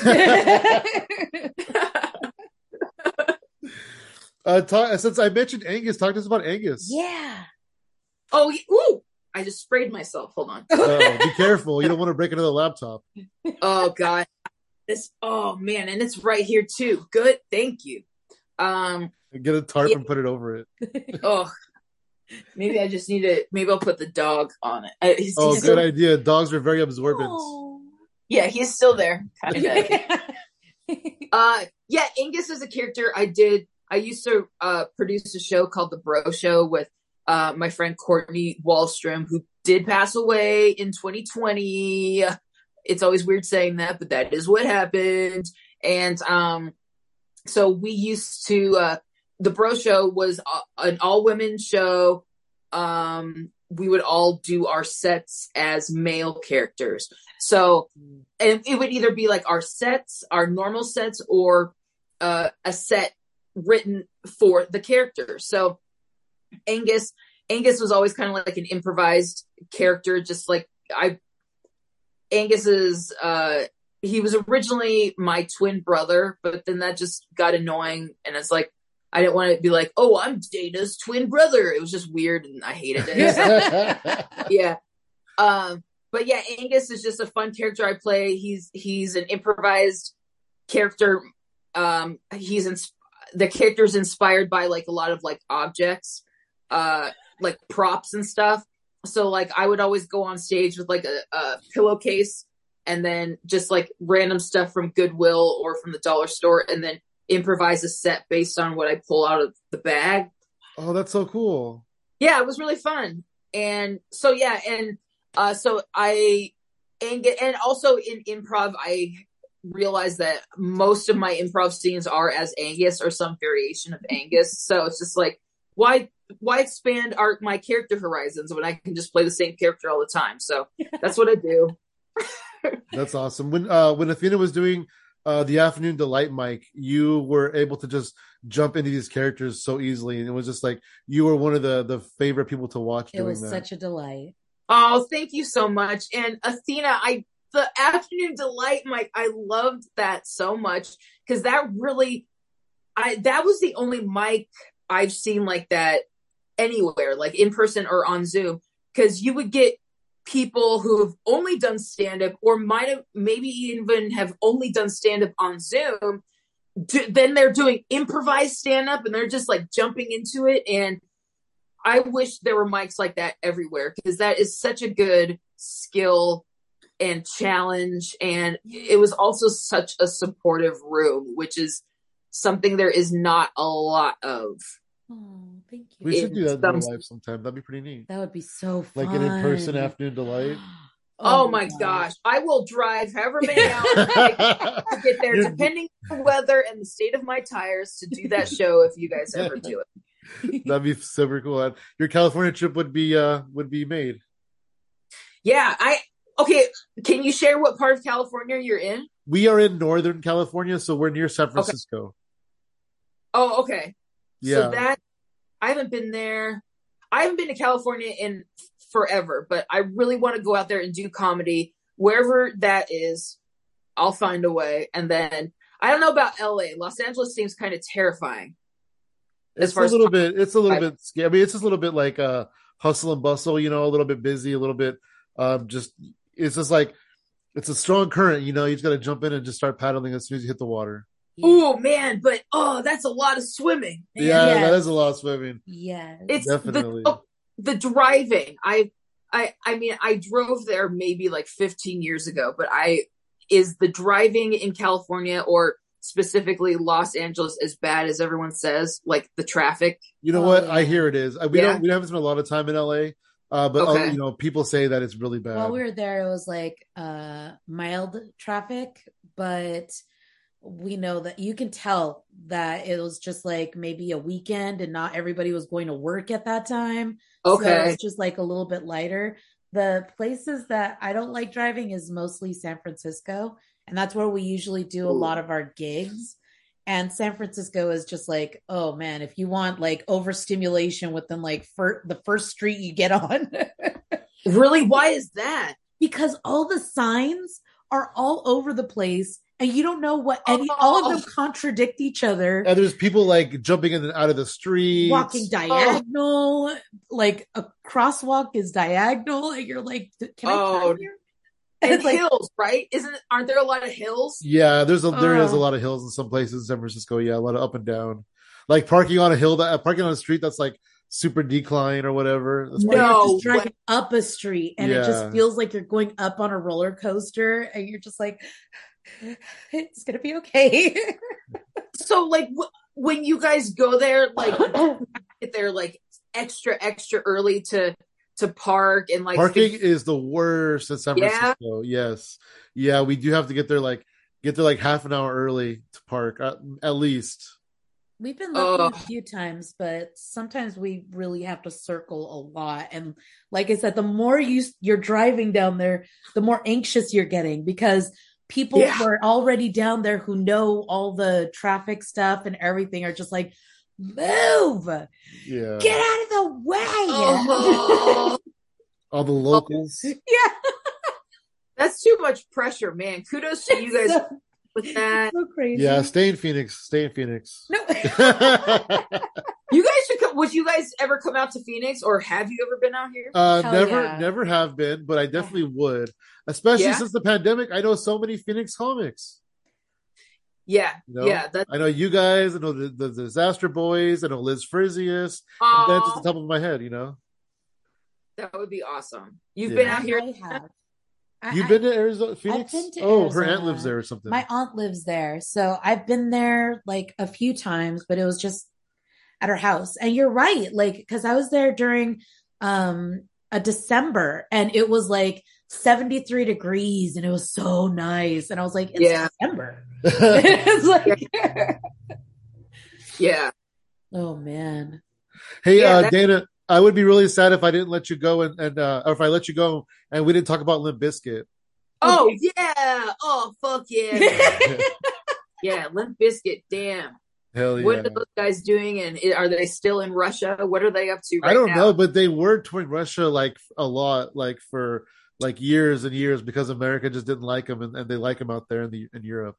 uh, talk, since I mentioned Angus, talk to us about Angus. Yeah. Oh, ooh! I just sprayed myself. Hold on. oh, be careful! You don't want to break another laptop. Oh God, this. Oh man, and it's right here too. Good, thank you. Um, get a tarp yeah. and put it over it. oh, maybe I just need to. Maybe I'll put the dog on it. He's, oh, he's good still... idea. Dogs are very absorbent. Oh. Yeah, he's still there. Kind of. uh, yeah, Angus is a character I did I used to uh, produce a show called The Bro Show with uh, my friend Courtney Wallstrom, who did pass away in 2020. It's always weird saying that, but that is what happened. And um, so we used to, uh, The Bro Show was an all women show. Um, we would all do our sets as male characters. So, and it would either be like our sets, our normal sets, or uh, a set written for the character. So Angus, Angus was always kind of like an improvised character, just like I, Angus's, uh, he was originally my twin brother, but then that just got annoying. And it's like, I didn't want to be like, oh, I'm Dana's twin brother. It was just weird and I hated it. Yeah. Um, but yeah, Angus is just a fun character I play. He's, he's an improvised character. Um, he's in, the character's inspired by like a lot of like objects, uh, like props and stuff. So like I would always go on stage with like a, a pillowcase and then just like random stuff from Goodwill or from the dollar store and then improvise a set based on what I pull out of the bag. Oh, that's so cool. Yeah, it was really fun. And so yeah, and uh so I and and also in improv I realized that most of my improv scenes are as Angus or some variation of Angus. So it's just like why why expand our my character horizons when I can just play the same character all the time? So that's what I do. That's awesome. When uh when Athena was doing uh the afternoon delight mike you were able to just jump into these characters so easily, and it was just like you were one of the the favorite people to watch. It doing was that. such a delight. Oh, thank you so much. And Athena, I the afternoon delight mike I loved that so much because that really I that was the only mic I've seen like that anywhere, like in person or on Zoom. Cause you would get people who have only done stand up or might have maybe even have only done stand up on Zoom. Do, then they're doing improvised stand up and they're just like jumping into it. And I wish there were mics like that everywhere because that is such a good skill and challenge. And it was also such a supportive room, which is something there is not a lot of. Oh, thank you. We should do that in Some- real life sometime. That'd be pretty neat. That would be so fun. Like an in person afternoon delight. Oh, my gosh. I will drive however many hours to get there, You're- depending on the weather and the state of my tires, to do that show if you guys ever do it. That'd be super cool. And Your California trip would be uh would be made. Yeah, I okay. Can you share what part of California you're in? We are in Northern California, so we're near San Francisco. Oh, okay. Yeah. So that I haven't been there. I haven't been to California in forever, but I really want to go out there and do comedy wherever that is. I'll find a way. And then I don't know about LA. Los Angeles seems kind of terrifying. it's a little bit it's a little bit scary. I mean, it's just a little bit like uh hustle and bustle, you know, a little bit busy, a little bit um just it's just like it's a strong current, you know, you just gotta jump in and just start paddling as soon as you hit the water. Oh man, but oh, that's a lot of swimming. Yeah, Yes. that is a lot of swimming. Yeah, It's Definitely. the oh, the driving. I I I mean, I drove there maybe like 15 years ago, but I is the driving in California or specifically Los Angeles as bad as everyone says, like the traffic. You know Oh, what? I hear it is. We Yeah. don't we haven't spent a lot of time in LA. Uh but uh, Okay. you know, people say that it's really bad. While we were there, it was like uh mild traffic, but we know that you can tell that it was just like maybe a weekend and not everybody was going to work at that time. So Okay. it's just like a little bit lighter. The places that I don't like driving is mostly San Francisco, and that's where we usually do a lot of our gigs. And San Francisco is just like, oh man, if you want like overstimulation within like fir- the first street you get on, Really? Why is that? because all the signs are all over the place and you don't know what any all of them Oh. contradict each other and there's people like jumping in and out of the street, walking diagonal like a crosswalk is diagonal and you're like can i Oh. turn here And it's like hills, right? Isn't aren't there a lot of hills? Yeah, there's a there is a Oh. lot of hills in some places in San Francisco. Yeah, a lot of up and down. Like parking on a hill that uh, parking on a street that's like super decline or whatever. That's or you're No just driving up a street and it just feels like you're going up on a roller coaster and you're just like it's gonna be okay So like wh- when you guys go there, like get there like extra extra early to to park and like parking fig- is the worst in San Yeah? Francisco. Yes, yeah, we do have to get there like get there like half an hour early to park at, at least. We've been lucky Ugh. a few times, but sometimes we really have to circle a lot. And like I said, the more you you're driving down there, the more anxious you're getting because people Yeah. who are already down there who know all the traffic stuff and everything are just like, move, Yeah, get out of the way. Oh, all the locals. yeah, that's too much pressure, man. Kudos to you guys so, with that. so crazy. yeah, stay in Phoenix. Stay in Phoenix. No. You guys should come. Would you guys ever come out to Phoenix, or have you ever been out here? Uh, Hell never, yeah. never have been, but I definitely would. Especially Yeah? since the pandemic, I know so many Phoenix comics. yeah, You know? yeah. That's I know you guys. I know the, the Disaster Boys. I know Liz Frizius. And that's just the top of my head. You know, that would be awesome. You've Yeah. been out here. I have. I- you've I- been to Arizona, Phoenix. been to oh, her aunt lives there or something. My aunt lives there. So I've been there like a few times, but it was just at her house. And you're right. Like, because I was there during um a December and it was like 73 degrees and it was so nice. And I was like, it's Yeah. December. it's like, Yeah, oh man. Hey, Yeah, uh, that- Dana, I would be really sad if I didn't let you go and, and uh, or if I let you go and we didn't talk about Limp Bizkit. Oh yeah. Oh fuck yeah. yeah, Limp Bizkit. Damn. Hell yeah. What are those guys doing? And are they still in Russia? What are they up to right I don't now? know, but they were touring Russia like a lot, like for like years and years because America just didn't like them and, and they like them out there in the in Europe.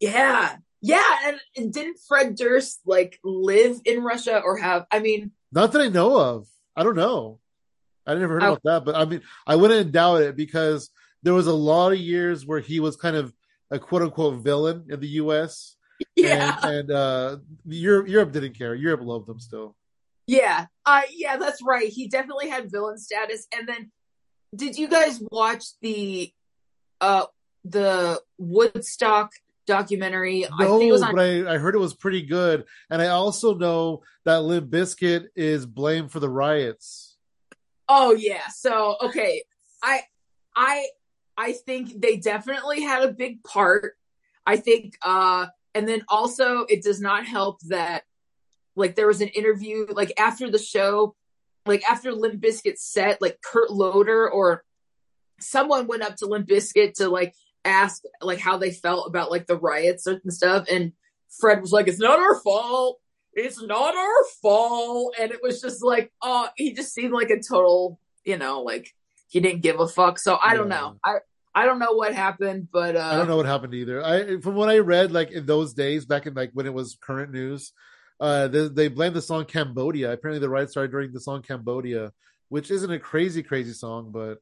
Yeah. Yeah. And, and didn't Fred Durst like live in Russia or have, I mean, Not that I know of. I don't know. I never heard I- about that, but I mean, I wouldn't doubt it because there was a lot of years where he was kind of a quote unquote villain in the U.S. yeah. and, and uh, Europe Europe didn't care. Europe loved him still. Yeah. Uh yeah, that's right. He definitely had villain status. And then did you guys watch the uh the Woodstock documentary? I think it No, was on but I, I heard it was pretty good, and I also know that Limp Bizkit is blamed for the riots. Oh yeah. So okay. I I I think they definitely had a big part. I think uh and then also it does not help that like there was an interview like after the show, like after Limp Bizkit set, like Kurt Loder or someone went up to Limp Bizkit to like ask like how they felt about like the riots and stuff and Fred was like, It's not our fault. It's not our fault. And it was just like, oh, he just seemed like a total, you know, like he didn't give a fuck. So I don't know. I I don't know what happened, but uh I don't know what happened either. I from what I read, like in those days, back in like when it was current news, uh, they, they blamed the song Cambodia. Apparently, the riots started during the song Cambodia, which isn't a crazy, crazy song, but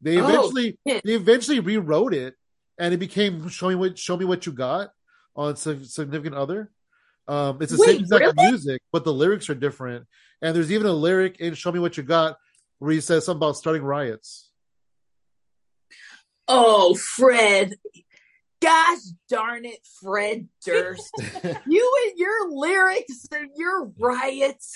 they Oh, eventually shit. they eventually rewrote it, and it became "Show Me What Show Me What You Got" on Significant Other. Um, it's the Wait, same exact really? music, but the lyrics are different. And there's even a lyric in "Show Me What You Got" where he says something about starting riots. oh Fred. Gosh darn it, Fred Durst. you and your lyrics and your riots.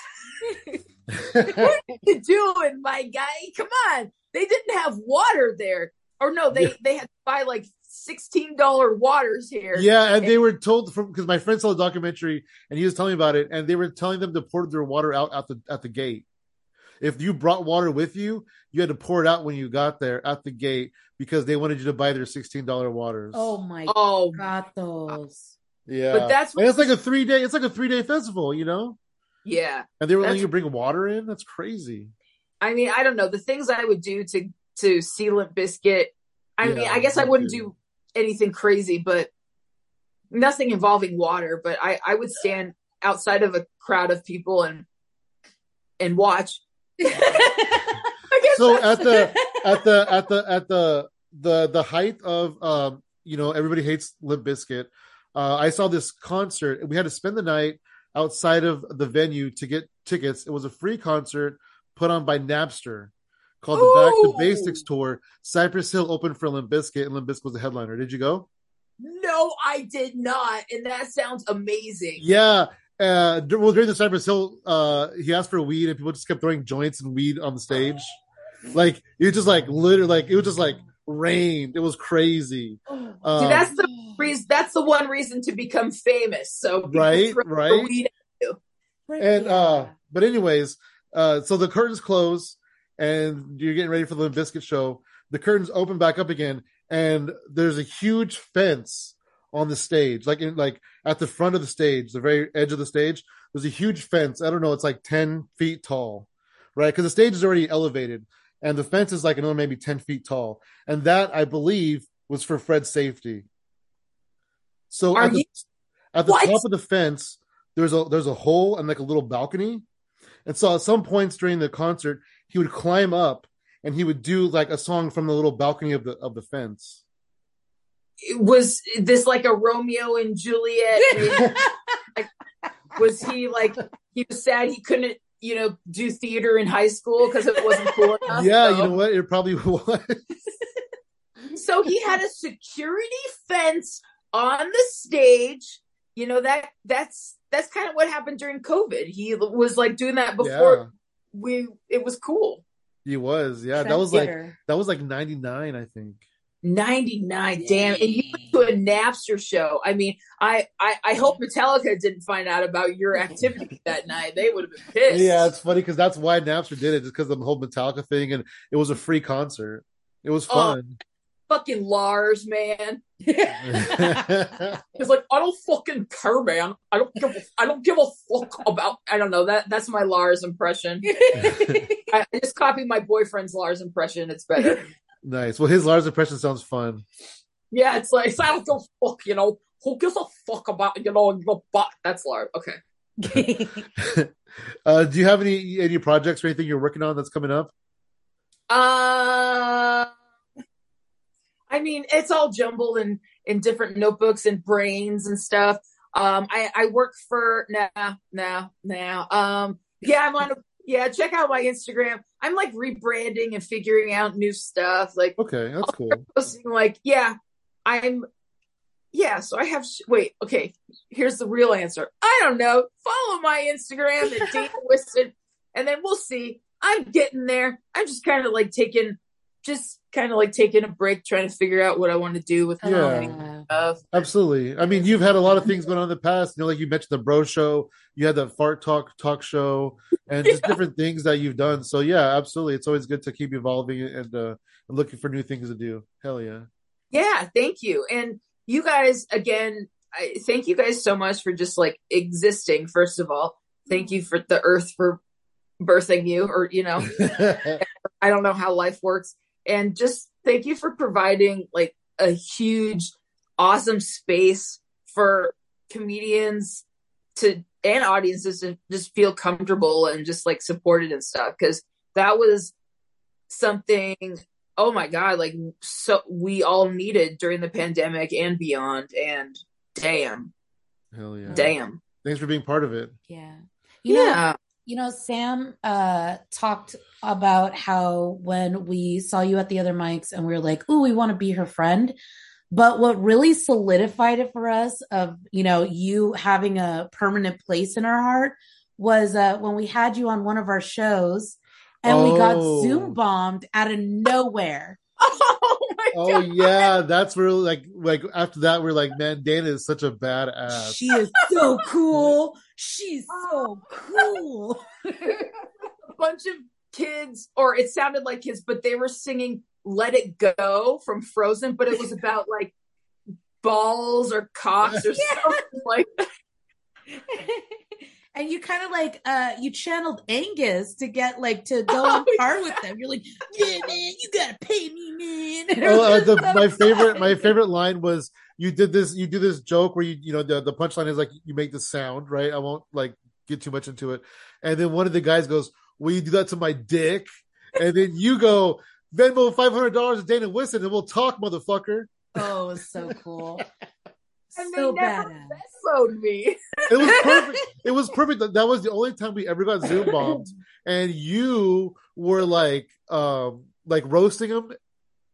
what are you doing, my guy? Come on. They didn't have water there. Or no, they, Yeah. they had to buy like sixteen dollar waters here. Yeah, and they were told from because my friend saw the documentary and he was telling me about it, and they were telling them to pour their water out at the at the gate. If you brought water with you, you had to pour it out when you got there at the gate because they wanted you to buy their sixteen dollar waters. oh my Oh, got those. yeah, but that's and it's like a three day. It's like a three day festival, you know. yeah. And they were letting That's- you bring water in. That's crazy. I mean, I don't know the things I would do to to see Limp Bizkit. I mean, I guess I wouldn't too. do anything crazy, but nothing involving water. But I I would stand outside of a crowd of people and and watch. I guess So at the at the at the at the the the height of um you know everybody hates Limp Bizkit. Uh, I saw this concert. We had to spend the night outside of the venue to get tickets. It was a free concert put on by Napster called the Back to Basics tour. Cypress Hill opened for Limp Bizkit, and Limp Bizkit was the headliner. Did you go? no, I did not, and that sounds amazing. Yeah. Uh, well, during the Cypress Hill, uh, he asked for weed, and people just kept throwing joints and weed on the stage. Like it was just like literally, like it was just like rained. It was crazy. Um, See, that's the reason. That's the one reason to become famous. So people Right, throw the right. weed- and uh, but anyways, uh, so the curtains close, and you're getting ready for the Limp Bizkit show. The curtains open back up again, and there's a huge fence on the stage, like in like at the front of the stage, the very edge of the stage. There's a huge fence. I don't know, it's like ten feet tall, right? Because the stage is already elevated, and the fence is like another maybe ten feet tall, and that I believe was for Fred's safety. So Are at the, you- at the top of the fence, there's a there's a hole and like a little balcony, and so at some points during the concert, he would climb up and he would do like a song from the little balcony of the of the fence. was this like a Romeo and Juliet? like, was he like he was sad he couldn't you know do theater in high school because it wasn't cool enough? yeah, so, you know what? It probably was. so he had a security fence on the stage. You know that that's that's kind of what happened during COVID. He was like doing that before yeah, we it was cool. he was. Yeah, that was like Trendsetter. that was like '99, I think. 99 damn and you went to a napster show i mean I, I i hope metallica didn't find out about your activity that night they would have been pissed Yeah, it's funny because that's why Napster did it, just because of the whole Metallica thing, and it was a free concert. It was Oh. Fucking lars man. He's like i don't fucking care man. I don't give a, i don't give a fuck about i don't know that that's my lars impression. I I just copied my boyfriend's lars impression. It's better. Nice. Well, his Lars impression sounds fun. yeah it's like i don't give a fuck you know. Who gives a fuck about you know the butt? That's lars. Okay. Uh, do you have any any projects or anything you're working on that's coming up? Uh, I mean, it's all jumbled in in different notebooks and brains and stuff. Um, I I work for now, now, now. Um, yeah, I'm on. A, yeah, check out my Instagram. I'm like rebranding and figuring out new stuff. Like Okay, that's cool. posting, like, yeah, I'm. Yeah, so I have. sh- Wait, okay. Here's the real answer. I don't know. Follow my Instagram at Dana Whissen, and then we'll see. I'm getting there. I'm just kind of like taking, just kind of like taking a break, trying to figure out what I want to do with my Yeah. stuff. Absolutely. I mean, you've had a lot of things going on in the past. You know, like you mentioned the Bro Show, you had the Fart Talk talk show, and just different things that you've done. So yeah, absolutely. It's always good to keep evolving and uh, looking for new things to do. Hell yeah. Yeah, thank you. And you guys, again, I thank you guys so much for just like existing. First of all, thank you for the earth for birthing you, or you know, I don't know how life works. And just thank you for providing like a huge, awesome space for comedians to and audiences to just feel comfortable and just like supported and stuff. Cause that was something, oh my God, like so we all needed during the pandemic and beyond. And damn, Hell yeah. damn. Thanks for being part of it. yeah. You know, yeah. You know, Sam uh talked about how when we saw you at the other mics and we were like, "Ooh, we want to be her friend." But what really solidified it for us of, you know, you having a permanent place in our heart was uh when we had you on one of our shows and we got Oh. Zoom bombed out of nowhere. Oh Oh God. yeah, that's where like like after that we're like, man, Dana is such a badass. She is so cool. She's so oh. cool. a bunch of kids, or it sounded like kids, but they were singing Let It Go from Frozen, but it was about like balls or cocks or something like that. And you kind of like uh you channeled Angus to get like to go on Oh, par with them. You're like, yeah, man, you gotta pay me, man. oh, uh, the, my favorite my favorite line was you did this you do this joke where you you know the the punchline is like you make the sound right i won't like get too much into it and then one of the guys goes will you do that to my dick and then you go venmo $500 to dana Whissen and we'll talk motherfucker oh, it was so cool. And so they never badass. phoned me. it was perfect it was perfect that, that was the only time we ever got zoom bombed and you were like um like roasting them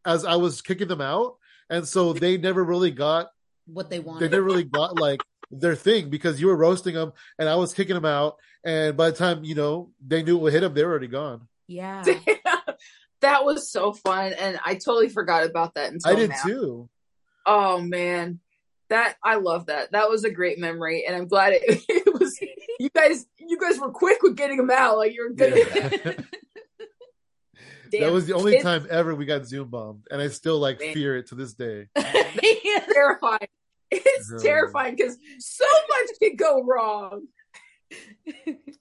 as i was kicking them out and so they never really got What they wanted. they never really got like their thing because you were roasting them and I was kicking them out. And by the time you know they knew it would hit them, they were already gone. Yeah. that was so fun, and I totally forgot about that until I did now. too. Oh man, that I love that. That was a great memory, and I'm glad it, it was. You guys, you guys were quick with getting them out. Like you're good. at that. that was the only kids- time ever we got Zoom bombed, and I still like Man. fear it to this day. terrifying. It's Yeah. terrifying because so much could go wrong.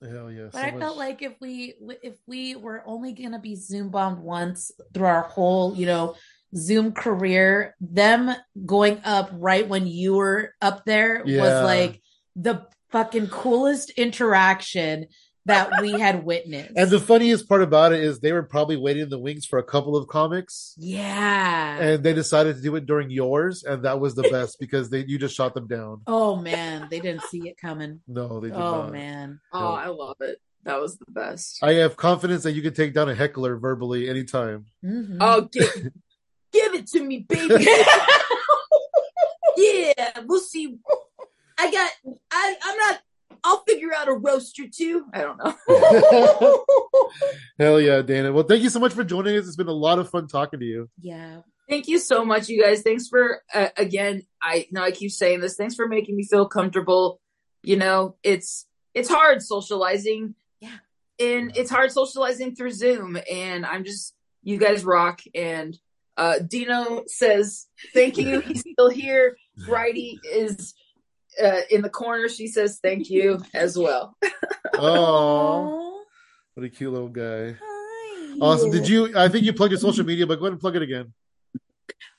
Hell yeah! But so I much- felt like if we if we were only gonna be Zoom bombed once through our whole, you know, Zoom career, them going up right when you were up there Yeah. was like the fucking coolest interaction that we had witnessed. And the funniest part about it is they were probably waiting in the wings for a couple of comics, yeah. and they decided to do it during yours, and that was the best because they you just shot them down. oh man, they didn't see it coming. No, they did Oh not. man. Oh, I love it. That was the best. I have confidence that you can take down a heckler verbally anytime. Mhm. Oh, give, give it to me, baby. yeah, we'll see. I got. I. I'm not. I'll figure out a roast or two. I don't know. Hell yeah, Dana. Well, thank you so much for joining us. It's been a lot of fun talking to you. Yeah. Thank you so much, you guys. Thanks for uh, again. I know I keep saying this. Thanks for making me feel comfortable. You know, it's it's hard socializing. Yeah. And it's hard socializing through Zoom. And I'm just you guys rock. And uh Dino says thank you. He's still here. Bridie is uh, in the corner. She says thank you as well. Oh, what a cute little guy. Hi. Awesome. Did you? I think you plugged your social media, but go ahead and plug it again.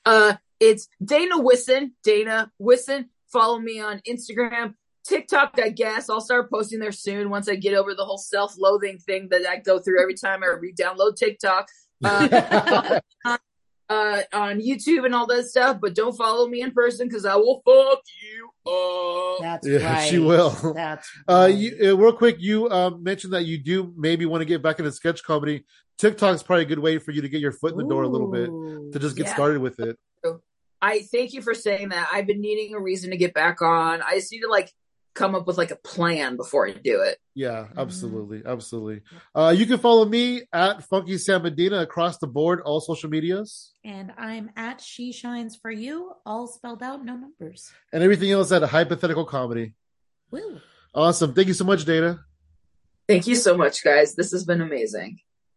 Uh, it's Dana Whissen. Dana Whissen. Follow me on Instagram, TikTok. I guess I'll start posting there soon once I get over the whole self-loathing thing that I go through every time I re-download TikTok. Uh, uh, on YouTube and all that stuff, but don't follow me in person because I will fuck you up. That's Yeah, right. she will. That's Uh, right. you, uh, real quick, you uh, mentioned that you do maybe want to get back into sketch comedy. TikTok's probably a good way for you to get your foot in the door a little bit to just get Yeah. started with it. I thank you for saying that. I've been needing a reason to get back on. I just need to like come up with like a plan before I do it. Yeah, Mhm. absolutely, absolutely. Uh, you can follow me at Funky Sam Medina across the board, all social medias, And I'm at She Shines for You, all spelled out, no numbers. and everything else at a Hypothetical Comedy. Woo. Awesome. Thank you so much, Dana. Thank you so much, guys. This has been amazing.